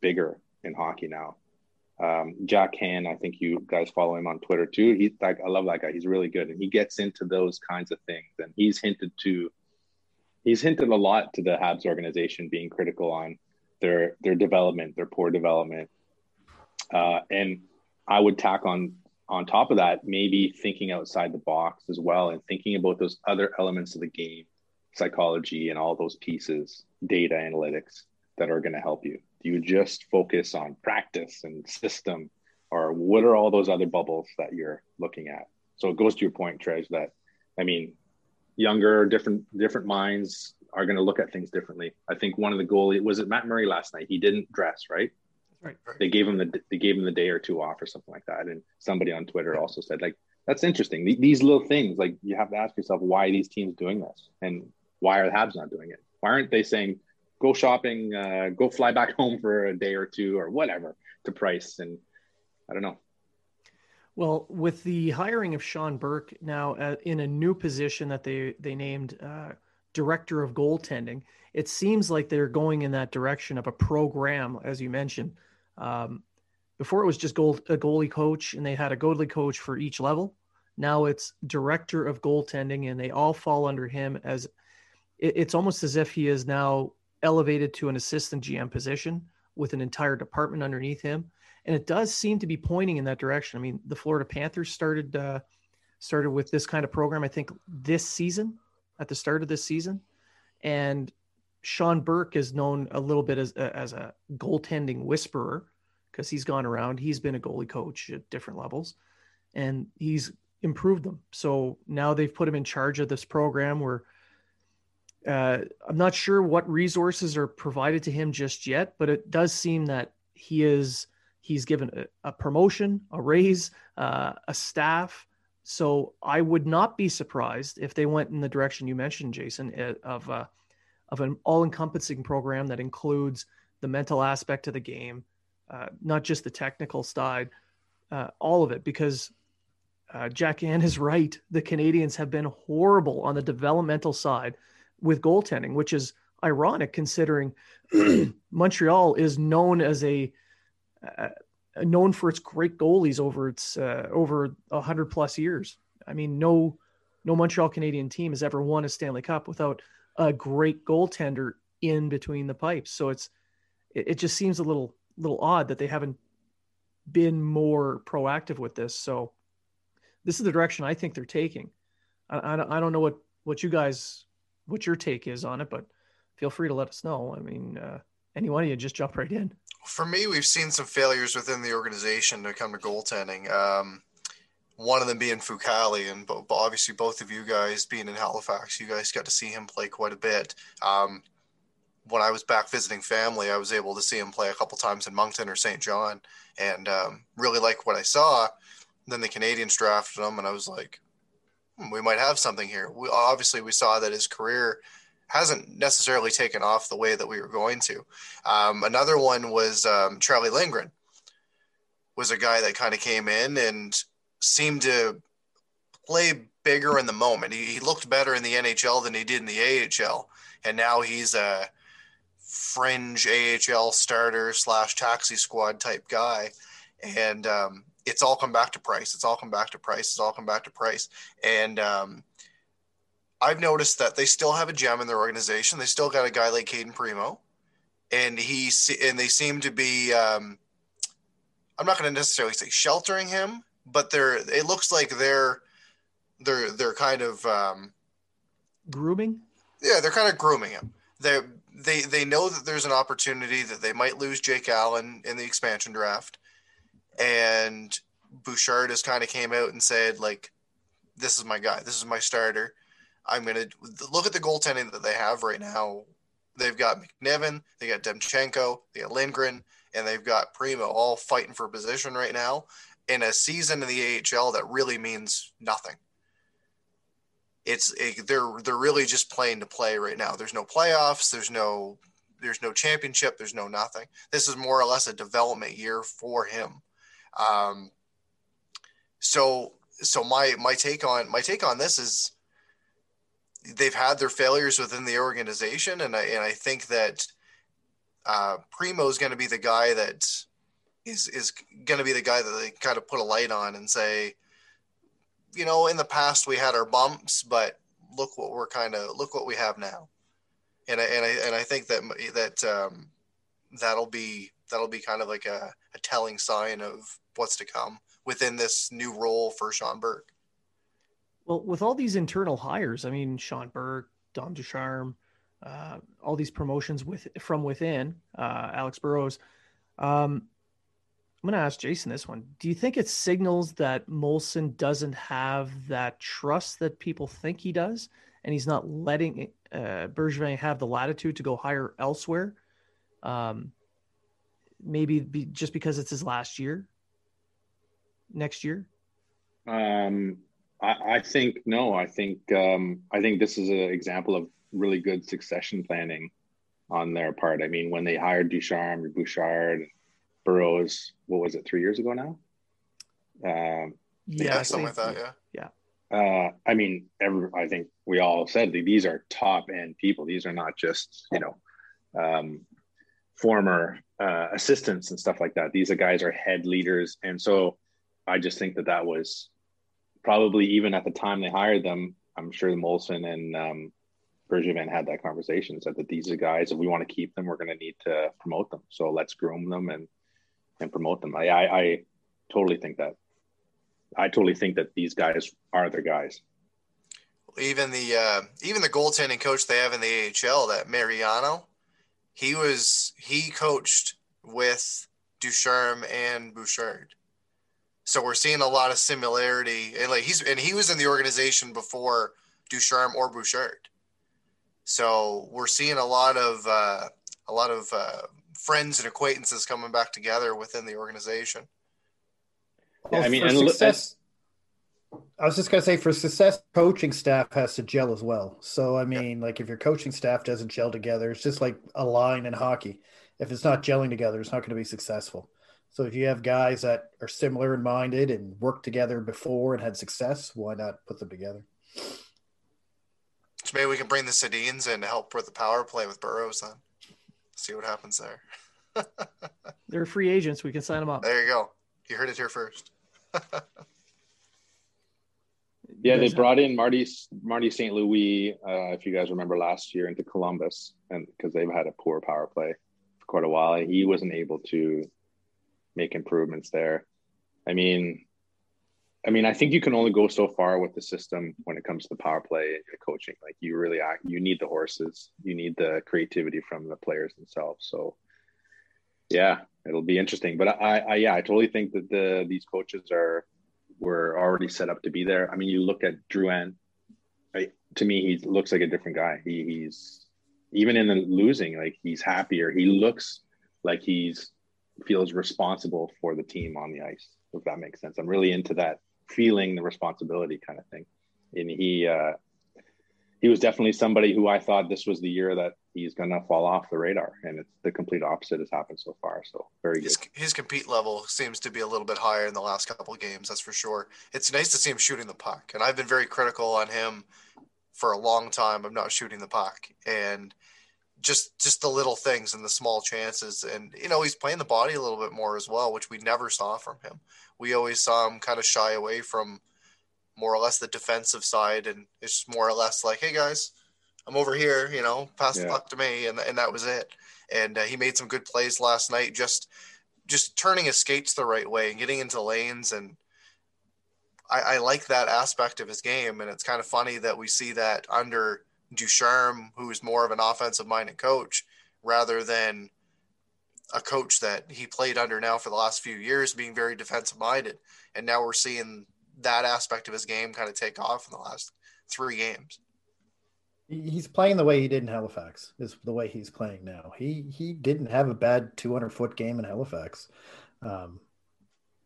bigger in hockey now um, Jack Han, I think you guys follow him on Twitter too. He's like, I love that guy. He's really good, and he gets into those kinds of things. And he's hinted to, he's hinted a lot to the Habs organization being critical on their their development, their poor development. Uh, and I would tack on on top of that, maybe thinking outside the box as well, and thinking about those other elements of the game, psychology, and all those pieces, data analytics that are going to help you. Do you just focus on practice and system, or what are all those other bubbles that you're looking at? So it goes to your point, Trez, that I mean, younger, different different minds are going to look at things differently. I think one of the goalie was it Matt Murray last night. He didn't dress right. Right. They gave him the they gave him the day or two off or something like that. And somebody on Twitter also said like that's interesting. These little things like you have to ask yourself why these teams doing this and why are the Habs not doing it? Why aren't they saying go shopping, uh, go fly back home for a day or two or whatever to price. And I don't know. Well, with the hiring of Sean Burke now uh, in a new position that they they named uh, director of goaltending, it seems like they're going in that direction of a program, as you mentioned. Um, before it was just goal, a goalie coach, and they had a goalie coach for each level. Now it's director of goaltending, and they all fall under him as. It, it's almost as if he is now elevated to an assistant GM position with an entire department underneath him, and it does seem to be pointing in that direction. I mean, the Florida Panthers started uh, started with this kind of program, I think, this season at the start of this season, and Sean Burke is known a little bit as as a goaltending whisperer because he's gone around. He's been a goalie coach at different levels, and he's improved them. So now they've put him in charge of this program where uh, I'm not sure what resources are provided to him just yet, but it does seem that he is he's given a, a promotion, a raise, uh, a staff. So I would not be surprised if they went in the direction you mentioned, Jason, uh, of uh, of an all-encompassing program that includes the mental aspect of the game, uh, not just the technical side, uh, all of it. Because uh, Jack Han is right; the Canadiens have been horrible on the developmental side with goaltending, which is ironic considering Montreal is known as a uh, known for its great goalies over its uh, over hundred plus years. I mean, no no Montreal Canadien team has ever won a Stanley Cup without a great goaltender in between the pipes. So it's it, it just seems a little little odd that they haven't been more proactive with this. So this is the direction I think they're taking. I, I, I don't know what what you guys what your take is on it, but feel free to let us know. I mean, uh, any one of you just jump right in. For me, we've seen some failures within the organization to come to goaltending. Um, one of them being Fucale, and but obviously both of you guys being in Halifax, you guys got to see him play quite a bit. Um, when I was back visiting family, I was able to see him play a couple times in Moncton or St. John, and um, really like what I saw. Then the Canadiens drafted him, and I was like, hmm, we might have something here. We obviously we saw that his career hasn't necessarily taken off the way that we were going to. Um, another one was um, Charlie Lindgren, was a guy that kind of came in and seemed to play bigger in the moment. He, he, looked better in the NHL than he did in the AHL, and now he's a fringe AHL starter slash taxi squad type guy, and um, it's all come back to price. It's all come back to price. It's all come back to price, and um, I've noticed that they still have a gem in their organization. They still got a guy like Cayden Primeau, and he and they seem to be. Um, I'm not going to necessarily say sheltering him, but they're. It looks like they're they're they're kind of um, grooming. Yeah, they're kind of grooming him. They they they know that there's an opportunity that they might lose Jake Allen in the expansion draft, and Bouchard has kind of came out and said like, "This is my guy. This is my starter." I'm to look at the goaltending that they have right now. They've got McNiven, they got Demchenko, they got Lindgren, and they've got Primeau all fighting for position right now in a season in the AHL that really means nothing. It's it, they're they're really just playing to play right now. There's no playoffs. There's no there's no championship. There's no nothing. This is more or less a development year for him. Um, so so my my take on my take on this is they've had their failures within the organization, and I and I think that uh, Primeau is going to be the guy that is is going to be the guy that they kind of put a light on and say, you know, in the past we had our bumps, but look what we're kind of look what we have now, and I and I and I think that that um, that'll be that'll be kind of like a, a telling sign of what's to come within this new role for Sean Burke. Well, with all these internal hires, I mean, Sean Burke, Dom Ducharme, uh, all these promotions with from within, uh, Alex Burrows. Um, I'm going to ask Jason this one. Do you think it signals that Molson doesn't have that trust that people think he does, and he's not letting uh, Bergevin have the latitude to go higher elsewhere? Um, maybe be, just because it's his last year, next year. Um, I, I think no. I think um, I think this is an example of really good succession planning on their part. I mean, when they hired Ducharme, or Bouchard, Burrows, what was it, three years ago now? Um, yeah, yeah something like that. Yeah. Yeah. Uh, I mean, every, I think we all said these are top end people. These are not just you know um, former uh, assistants and stuff like that. These are guys are head leaders, and so I just think that that was probably even at the time they hired them, I'm sure Molson and um, Bergevin had that conversation. Said that these are guys, if we want to keep them, we're going to need to promote them. So let's groom them and and promote them. I, I, I totally think that. I totally think that these guys are their guys. Even the uh, even the goaltending coach they have in the AHL, that Marciano, he was he coached with Ducharme and Bouchard. So we're seeing a lot of similarity, and like he's and he was in the organization before Ducharme or Bouchard. So we're seeing a lot of uh, a lot of uh, friends and acquaintances coming back together within the organization. Well, I mean, and success, I was just gonna say for success, coaching staff has to gel as well. So I mean, yeah. like if your coaching staff doesn't gel together, it's just like a line in hockey. If it's not gelling together, it's not going to be successful. So if you have guys that are similar in minded and worked together before and had success, why not put them together? So maybe we can bring the Sedins in to help with the power play with Burrows then. See what happens there. They're free agents. We can sign them up. There you go. You heard it here first. yeah, they brought in Marty Marty St. Louis, uh, if you guys remember last year, into Columbus, and because they've had a poor power play for quite a while, he wasn't able to make improvements there. I mean, I mean, I think you can only go so far with the system when it comes to the power play and the coaching. Like you really you need the horses, you need the creativity from the players themselves. So, yeah, it'll be interesting. But I, I yeah, I totally think that the these coaches are were already set up to be there. I mean, you look at Drouin. Right, to me, he looks like a different guy. He, he's even in the losing, like he's happier. He looks like he's feels responsible for the team on the ice. If that makes sense, I'm really into that feeling the responsibility kind of thing. And he uh, he was definitely somebody who I thought this was the year that he's going to fall off the radar, and it's the complete opposite has happened so far. So very good. His, his compete level seems to be a little bit higher in the last couple of games. That's for sure. It's nice to see him shooting the puck, and I've been very critical on him for a long time I'm not shooting the puck and just just the little things and the small chances and you know he's playing the body a little bit more as well which we never saw from him we always saw him kind of shy away from more or less the defensive side, and it's more or less like, "Hey guys, I'm over here," you know, pass yeah. the puck to me, and and that was it. And uh, he made some good plays last night, just just turning his skates the right way and getting into lanes, and I, I like that aspect of his game. And it's kind of funny that we see that under Ducharme, who is more of an offensive minded coach, rather than a coach that he played under now for the last few years, being very defensive minded. And now we're seeing that aspect of his game kind of take off in the last three games. He's playing the way he did in Halifax. Is the way he's playing now. He he didn't have a bad 200 foot game in Halifax, um,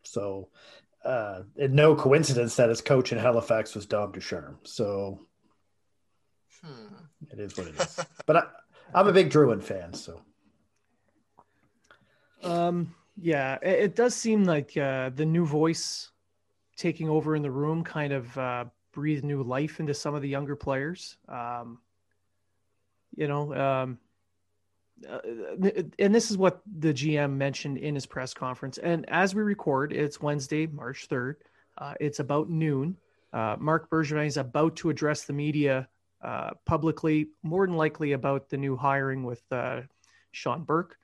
so uh, no coincidence that his coach in Halifax was Dom Ducharme. So hmm. it is what it is. but I, I'm a big Drouin fan, so um, yeah, it, it does seem like uh, the new voice taking over in the room kind of uh, breathed new life into some of the younger players. Um, you know, um, uh, and this is what the GM mentioned in his press conference. And as we record, it's Wednesday, March 3rd. Uh, it's about noon. Uh, Marc Bergevin is about to address the media uh, publicly, more than likely about the new hiring with uh, Sean Burke.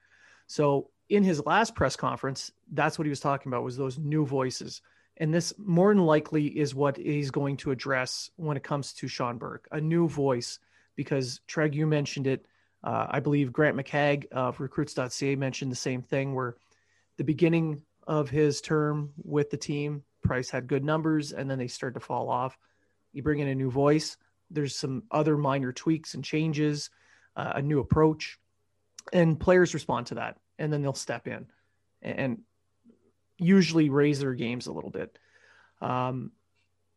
So in his last press conference, that's what he was talking about was those new voices. And this more than likely is what he's going to address when it comes to Sean Burke, a new voice, because Treg, you mentioned it. Uh, I believe Grant McCagg of recruits.ca mentioned the same thing where the beginning of his term with the team, Price had good numbers and then they start to fall off. You bring in a new voice, there's some other minor tweaks and changes, uh, a new approach, and players respond to that and then they'll step in and usually raise their games a little bit. Um,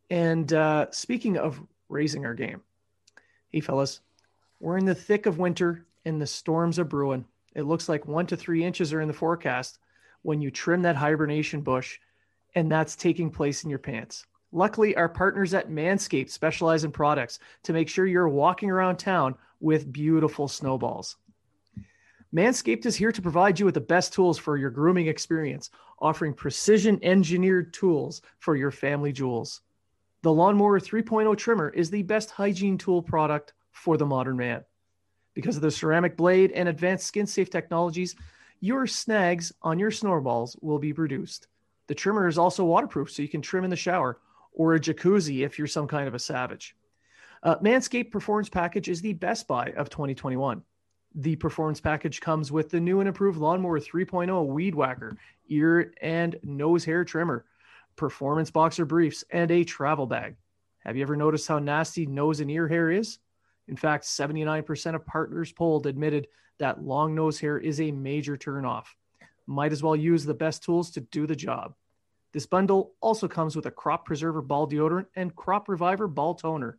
and uh, speaking of raising our game, hey fellas, we're in the thick of winter and the storms are brewing. It looks like one to three inches are in the forecast when you trim that hibernation bush, and that's taking place in your pants. Luckily, our partners at Manscaped specialize in products to make sure you're walking around town with beautiful snowballs. Manscaped is here to provide you with the best tools for your grooming experience, offering precision engineered tools for your family jewels. The Lawnmower 3.0 trimmer is the best hygiene tool product for the modern man. Because of the ceramic blade and advanced skin safe technologies, your snags on your snowballs will be reduced. The trimmer is also waterproof, so you can trim in the shower or a jacuzzi if you're some kind of a savage. Uh, Manscaped Performance Package is the best buy of 2021. The performance package comes with the new and improved Lawnmower 3.0 Weed Whacker, ear and nose hair trimmer, performance boxer briefs, and a travel bag. Have you ever noticed how nasty nose and ear hair is? In fact, 79% of partners polled admitted that long nose hair is a major turnoff. Might as well use the best tools to do the job. This bundle also comes with a Crop Preserver ball deodorant and Crop Reviver ball toner.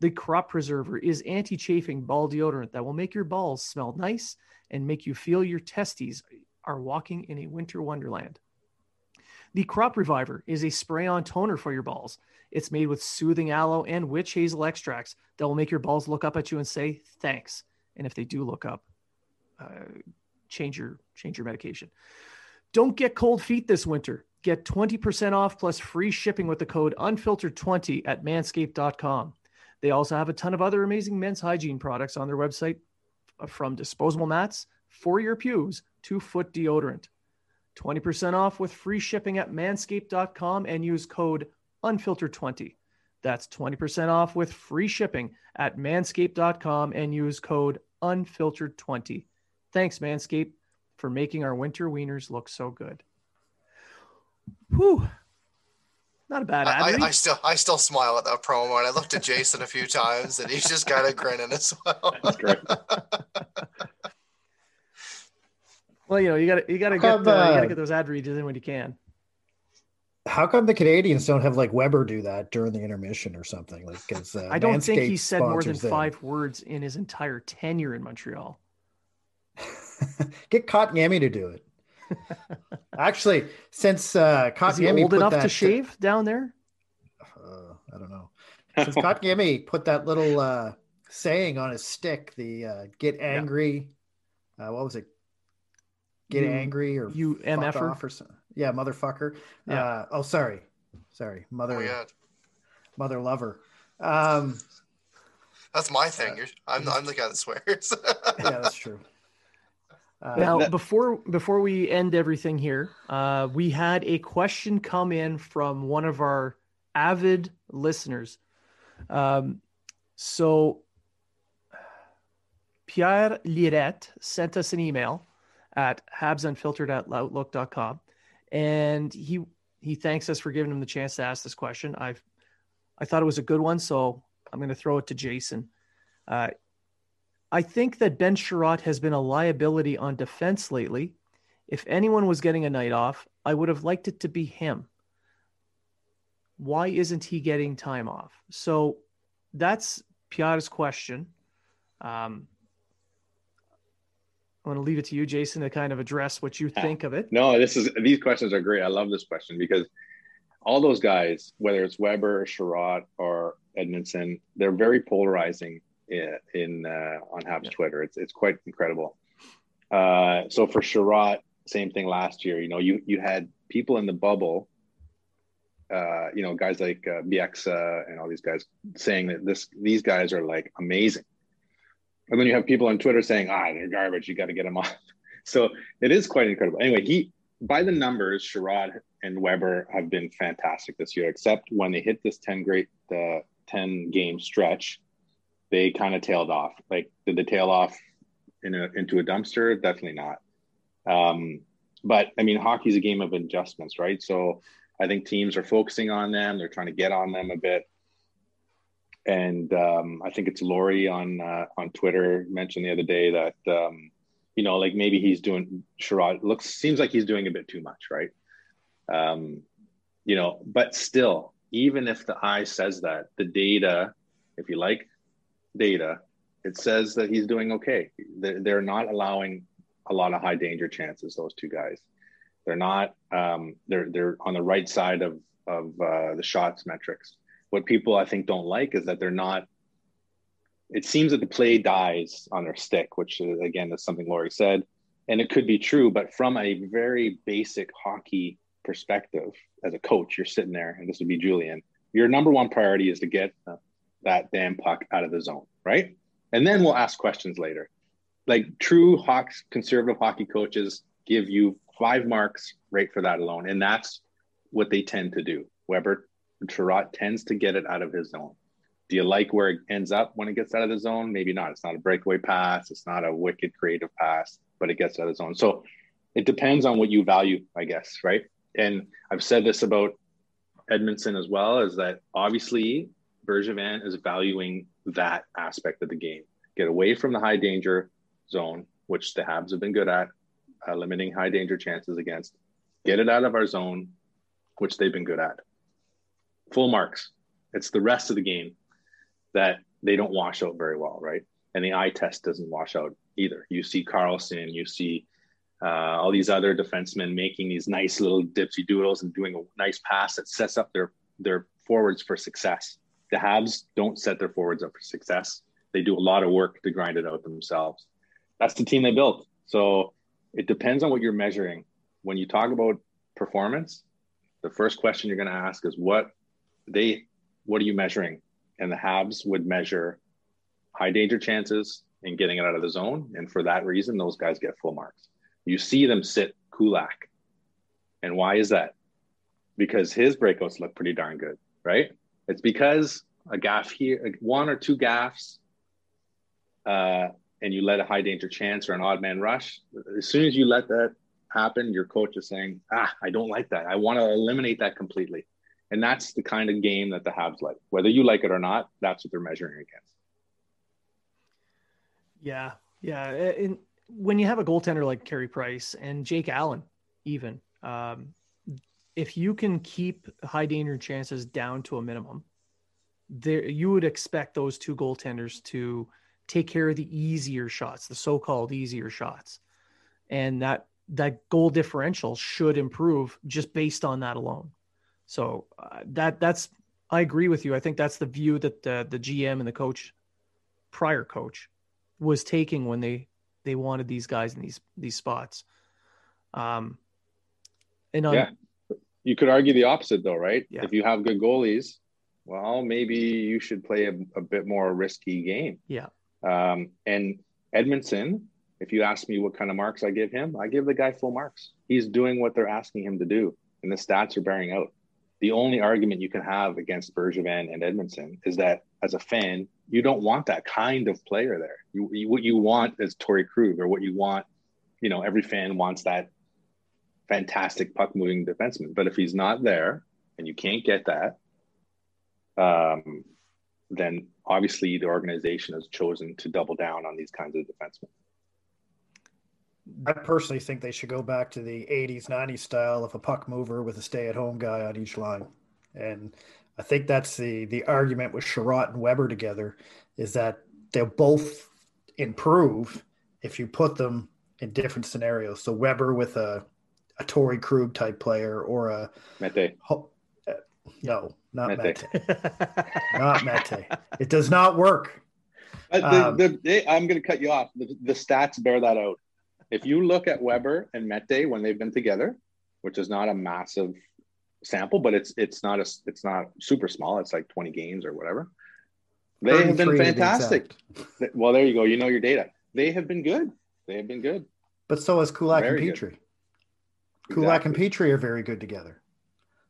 The Crop Preserver is anti chafing ball deodorant that will make your balls smell nice and make you feel your testes are walking in a winter wonderland. The Crop Reviver is a spray on toner for your balls. It's made with soothing aloe and witch hazel extracts that will make your balls look up at you and say thanks. And if they do look up, uh, change your change your medication. Don't get cold feet this winter. Get 20% off plus free shipping with the code unfiltered20 at manscaped.com. They also have a ton of other amazing men's hygiene products on their website uh, from disposable mats for your pews to foot deodorant. 20% off with free shipping at manscaped.com and use code unfiltered20. That's 20% off with free shipping at manscaped.com and use code unfiltered20. Thanks, Manscaped, for making our winter wieners look so good. Whew. Not a bad ad. I. I still I still smile at that promo and I looked at Jason a few times and he's just got a grinning as well. That's great. well, you know, you got to you got to How get come, uh, you got to get those ad reads in when you can. How come the Canadiens don't have like Weber do that during the intermission or something? Like, because uh, I don't think he said more than sponsors them. five words in his entire tenure in Montreal. Get Kotkaniemi to do it. Actually, since uh, Is he Kotkaniemi old enough that, to shave down there? Uh, I don't know. Since Kotkaniemi put that little uh, saying on his stick, the uh, "Get angry," uh, what was it? Get You- angry or you fuck MFer? off or something. Yeah, motherfucker. Yeah. Uh, oh, sorry, sorry, mother, Oh yeah, mother lover. Um, that's my thing. You're, I'm I'm the guy that swears. yeah, that's true. Uh, Now, that- before before we end everything here, uh, we had a question come in from one of our avid listeners. Um, so Pierre Lirette sent us an email at habsunfiltered at outlook.com and he he thanks us for giving him the chance to ask this question. I've I thought it was a good one, so I'm going to throw it to Jason. Uh, I think that Ben Chiarot has been a liability on defense lately. If anyone was getting a night off, I would have liked it to be him. Why isn't he getting time off? So that's Pierre's question. Um, I want to leave it to you, Jason, to kind of address what you think of it. No, this is these questions are great. I love this question because all those guys, whether it's Weber, Chiarot, or Edmundson, they're very polarizing in, uh, on Habs Yeah. Twitter. It's it's quite incredible. Uh, so for Chiarot, same thing last year. You know, you you had people in the bubble, uh, you know, guys like uh, Bieksa and all these guys saying that this these guys are like amazing, and then you have people on Twitter saying, ah, they're garbage. You got to get them off. So it is quite incredible. Anyway, he by the numbers, Chiarot and Weber have been fantastic this year, except when they hit this 10 great uh, 10 game stretch, they kind of tailed off. Like, did they tail off in a, into a dumpster? Definitely not. Um, but I mean, hockey's a game of adjustments, right? So I think teams are focusing on them. They're trying to get on them a bit. And um, I think it's Lori on uh, on Twitter mentioned the other day that um, you know, like maybe he's doing Chiarot looks seems like he's doing a bit too much, right? Um, you know, but still, even if the eye says that, the data, if you like data, it says that he's doing okay. They're, not allowing a lot of high danger chances. Those two guys, they're not. Um, they're they're on the right side of of uh, the shots metrics. What people I think don't like is that they're not it seems that the play dies on their stick, which is, again is something Laurie said, and it could be true. But from a very basic hockey perspective, as a coach, you're sitting there, and this would be Julien. Your number one priority is to get uh, that damn puck out of the zone, right? And then we'll ask questions later. Like true Hawks conservative hockey coaches give you five marks right for that alone, and that's what they tend to do. Weber Chiarot tends to get it out of his zone. Do you like where it ends up when it gets out of the zone? Maybe not. It's not a breakaway pass. It's not a wicked creative pass, but it gets out of the zone. So it depends on what you value, I guess, right? And I've said this about Edmundson as well, is that obviously Bergevin is valuing that aspect of the game. Get away from the high danger zone, which the Habs have been good at, uh, limiting high danger chances against. Get it out of our zone, which they've been good at. Full marks. It's the rest of the game that they don't wash out very well, right? And the eye test doesn't wash out either. You see Carlson, you see uh, all these other defensemen making these nice little dipsy doodles and doing a nice pass that sets up their their forwards for success. The Habs don't set their forwards up for success. They do a lot of work to grind it out themselves. That's the team they built. So it depends on what you're measuring. When you talk about performance, the first question you're going to ask is what they what are you measuring? And the Habs would measure high danger chances and getting it out of the zone. And for that reason, those guys get full marks. You see them sit Kulak. And why is that? Because his breakouts look pretty darn good. right? It's because a gaff here, one or two gaffs, uh, and you let a high danger chance or an odd man rush. As soon as you let that happen, your coach is saying, "Ah, I don't like that. I want to eliminate that completely." And that's the kind of game that the Habs like. Whether you like it or not, that's what they're measuring against. Yeah, yeah. And when you have a goaltender like Carey Price and Jake Allen, even um, if you can keep high danger chances down to a minimum, there you would expect those two goaltenders to take care of the easier shots, the so-called easier shots, and that that goal differential should improve just based on that alone. So uh, that that's I agree with you. I think that's the view that the the GM and the coach, prior coach, was taking when they they wanted these guys in these these spots. Um, and on, yeah, you could argue the opposite though, right? Yeah. If you have good goalies, well, maybe you should play a, a bit more risky game. Yeah. Um, and Edmundson, if you ask me what kind of marks I give him, I give the guy full marks. He's doing what they're asking him to do, and the stats are bearing out. The only argument you can have against Bergevin and Edmundson is that as a fan, you don't want that kind of player there. You, you what you want is Torey Krug, or what you want, you know, every fan wants that fantastic puck moving defenseman. But if he's not there and you can't get that, um, then obviously the organization has chosen to double down on these kinds of defensemen. I personally think they should go back to the 80s, 90s style of a puck mover with a stay at home guy on each line. And I think that's the the argument with Chiarot and Weber together is that they'll both improve if you put them in different scenarios. So Weber with a a Torey Krug type player or a Mete. Uh, no, not Mete. Mete. not Mete. It does not work. Uh, the, um, the, I'm going to cut you off. The, the, stats bear that out. If you look at Weber and Mete when they've been together, which is not a massive sample, but it's it's not a it's not super small. It's like 20 games or whatever. They have been fantastic. Well, there you go. You know your data. They have been good. They have been good. But so has Kulak Very and Petry. Good. Kulak exactly. and Petry are very good together.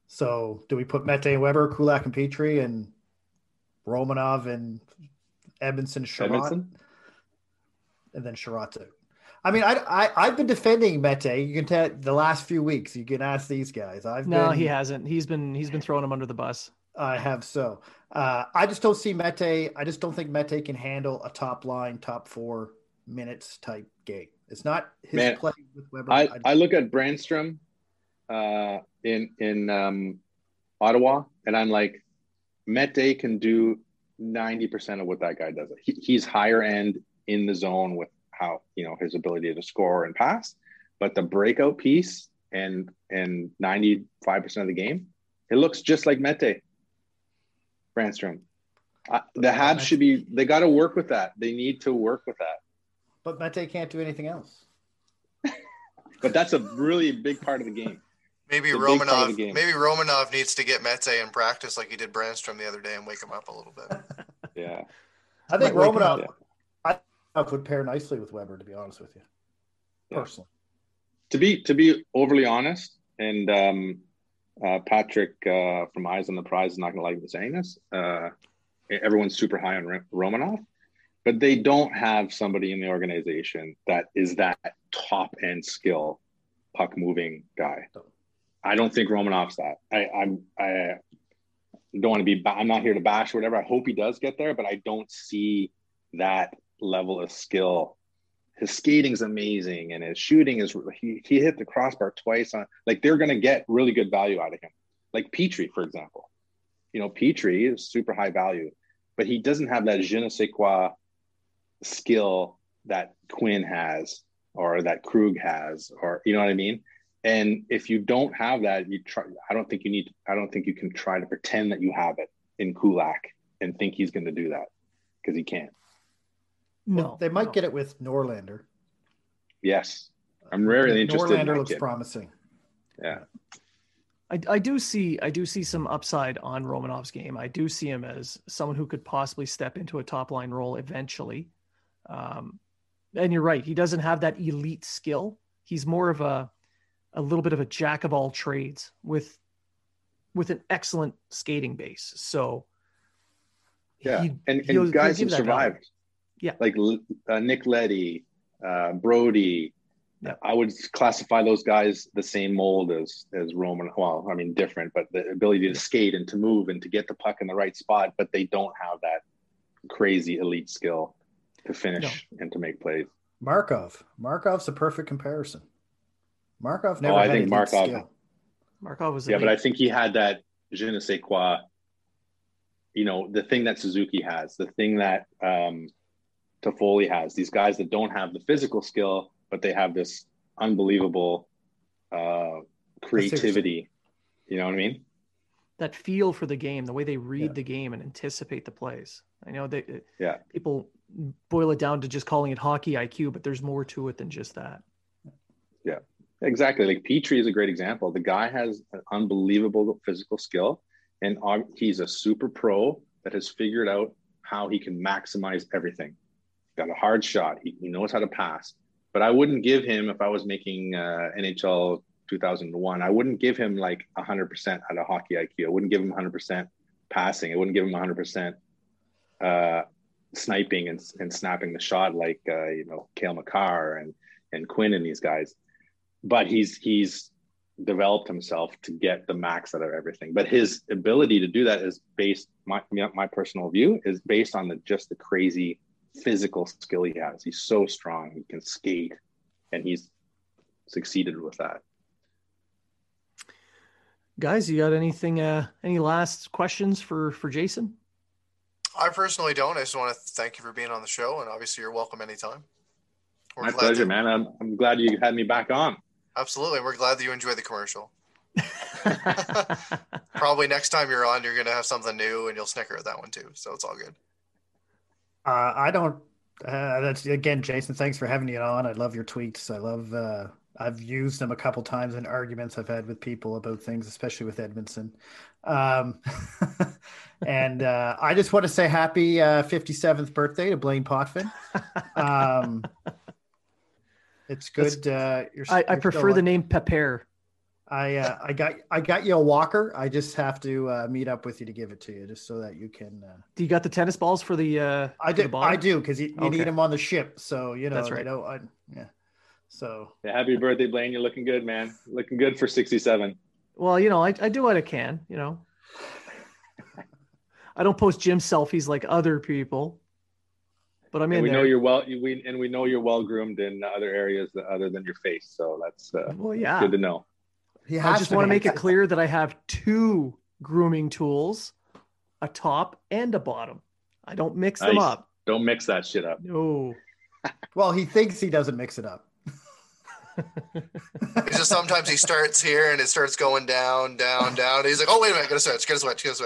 So do we put Mete Weber, Kulak and Petry, and Romanov and Edmundson Chiarot? And then Chiarot's out. I mean, I, I have been defending Mete. You can tell the last few weeks. You can ask these guys. I've no, been, he hasn't. He's been he's been throwing him under the bus. I have so. Uh, I just don't see Mete. I just don't think Mete can handle a top line, top four minutes type game. It's not his Man, play with Weber. I, I, I look at Brannstrom uh, in in um, Ottawa, and I'm like, Mete can do ninety percent of what that guy does. He, he's higher end in the zone with how you know his ability to score and pass, but the breakout piece and and ninety five percent of the game, it looks just like Mete. Brannstrom. Uh, the Habs should be. They got to work with that. They need to work with that. But Mete can't do anything else. but that's a really big part of the game. Maybe Romanov. Maybe Romanov needs to get Mete in practice like he did Brannstrom the other day and wake him up a little bit. yeah, I think Romanov. I would pair nicely with Weber. To be honest with you, yeah. personally. To be to be overly honest, and um, uh, Patrick uh, from Eyes on the Prize is not going to like me saying this. Uh, everyone's super high on Romanov but they don't have somebody in the organization that is that top end skill puck moving guy. I don't think Romanov's that. I, I'm I don't want to be. I'm not here to bash or whatever. I hope he does get there, but I don't see that level of skill. His skating's amazing, and his shooting is. He he hit the crossbar twice on. Like they're going to get really good value out of him. Like Petry, for example. You know, Petry is super high value, but he doesn't have that je ne sais quoi skill that Quinn has or that Krug has, or you know what I mean? And if you don't have that, you try. I don't think you need. I don't think you can try to pretend that you have it in Kulak and think he's going to do that because he can't. No, well, they might no. get it with Norlinder. Yes, I'm really interested. Norlinder in looks kid. promising. Yeah. I, I do see I do see some upside on Romanov's game. I do see him as someone who could possibly step into a top line role eventually. Um, and you're right, he doesn't have that elite skill. He's more of a a little bit of a jack of all trades with with an excellent skating base. So yeah, he- and, and guys have give value. survived. Yeah. like uh, Nick Leddy, uh, Brodie. Yeah. I would classify those guys the same mold as as Roman. Well, I mean different, but the ability to skate and to move and to get the puck in the right spot, but they don't have that crazy elite skill to finish and to make plays. Markov. Markov's a perfect comparison. Markov never Oh, I had think Markov- skill. Markov was Yeah, but I think he had that je ne sais quoi. You know, the thing that Suzuki has, the thing that um, Toffoli has. These guys that don't have the physical skill, but they have this unbelievable uh, creativity. You know what I mean? that feel for the game, the way they read Yeah. the game and anticipate the plays. I know they Yeah. people boil it down to just calling it hockey IQ, but there's more to it than just that. Yeah, exactly. Like Petry is a great example. The guy has an unbelievable physical skill, and he's a super pro that has figured out how he can maximize everything. Got a hard shot. He, he knows how to pass. But I wouldn't give him if I was making uh, NHL 2001. I wouldn't give him like 100% at a hockey IQ. I wouldn't give him 100% passing. I wouldn't give him 100% uh, sniping and, and snapping the shot like uh, you know Cale Makar and and Quinn and these guys. But he's he's developed himself to get the max out of everything. But his ability to do that is based my my personal view is based on the just the crazy physical skill he has. He's so strong he can skate and he's succeeded with that. Guys, you got anything uh any last questions for for Jason? I personally don't. I just want to thank you for being on the show, and obviously you're welcome anytime. We're my pleasure to- man I'm, I'm glad you had me back on Absolutely, we're glad that you enjoyed the commercial. Probably next time you're on, you're gonna have something new, and you'll snicker at that one too. So it's all good. Uh, I don't. Uh, that's again, Jason. Thanks for having me on. I love your tweets. I love. Uh, I've used them a couple times in arguments I've had with people about things, especially with Edmundson. Um, and uh, I just want to say happy uh, 57th birthday to Blaine Potvin. Um, it's good. Uh, you're, I, I you're prefer the name Pepper. I uh, I got I got you a walker. I just have to uh, meet up with you to give it to you, just so that you can. Uh, Do you got the tennis balls for the uh I for the do. I do because you, you Okay. need them on the ship. So you know. That's they right. don't- I, yeah. So yeah, happy birthday blaine you're looking good man looking good for 67 Well, you know, I, I do what I can, you know. I don't post gym selfies like other people, but I mean, in we there. know you're well we, and we know you're well groomed in other areas that, other than your face so that's uh, well, yeah. good to know he I just to want to make it clear that I have two grooming tools, a top and a bottom. I don't mix them up. don't mix that shit up No. Well, he thinks he doesn't mix it up. Just sometimes he starts here and it starts going down, down, down. He's like, "Oh wait a minute, gotta switch, gotta switch, gotta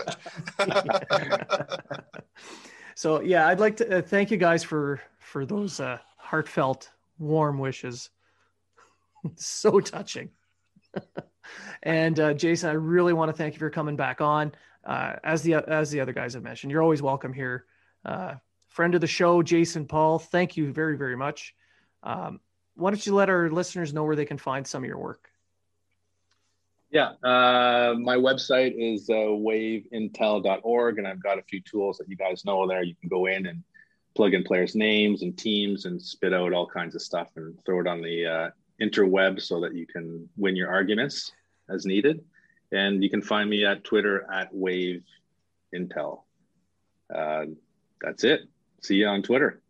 switch." So yeah, I'd like to uh, thank you guys for for those uh, heartfelt, warm wishes. so touching. and uh, Jason, I really want to thank you for coming back on. Uh, as the as the other guys have mentioned, you're always welcome here. Uh, friend of the show, Jason Paul. Thank you very very much. Um, why don't you let our listeners know where they can find some of your work? Yeah, uh, my website is uh, waveintel.org, and I've got a few tools that you guys know there. You can go in and plug in players' names and teams and spit out all kinds of stuff and throw it on the uh, interweb so that you can win your arguments as needed. And you can find me at Twitter at waveintel. Uh, that's it. See you on Twitter.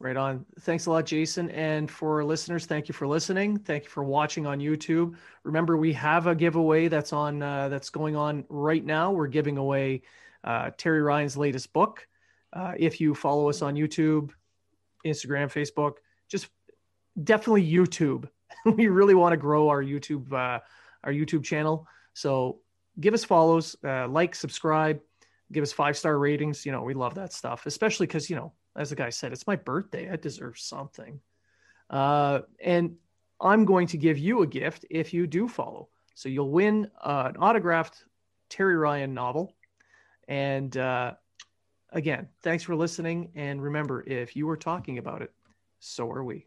Right on. Thanks a lot, Jason. And for listeners, thank you for listening. Thank you for watching on YouTube. Remember, we have a giveaway that's on uh, that's going on right now. We're giving away uh, Terry Ryan's latest book. Uh, if you follow us on YouTube, Instagram, Facebook, just definitely YouTube. we really want to grow our YouTube uh, our YouTube channel. So give us follows, uh, like, subscribe, give us five star ratings. You know, we love that stuff, especially because you know as the guy said, it's my birthday. I deserve something. Uh, and I'm going to give you a gift if you do follow. So you'll win uh, an autographed Terry Ryan novel. And uh, again, thanks for listening. And remember, if you were talking about it, so are we.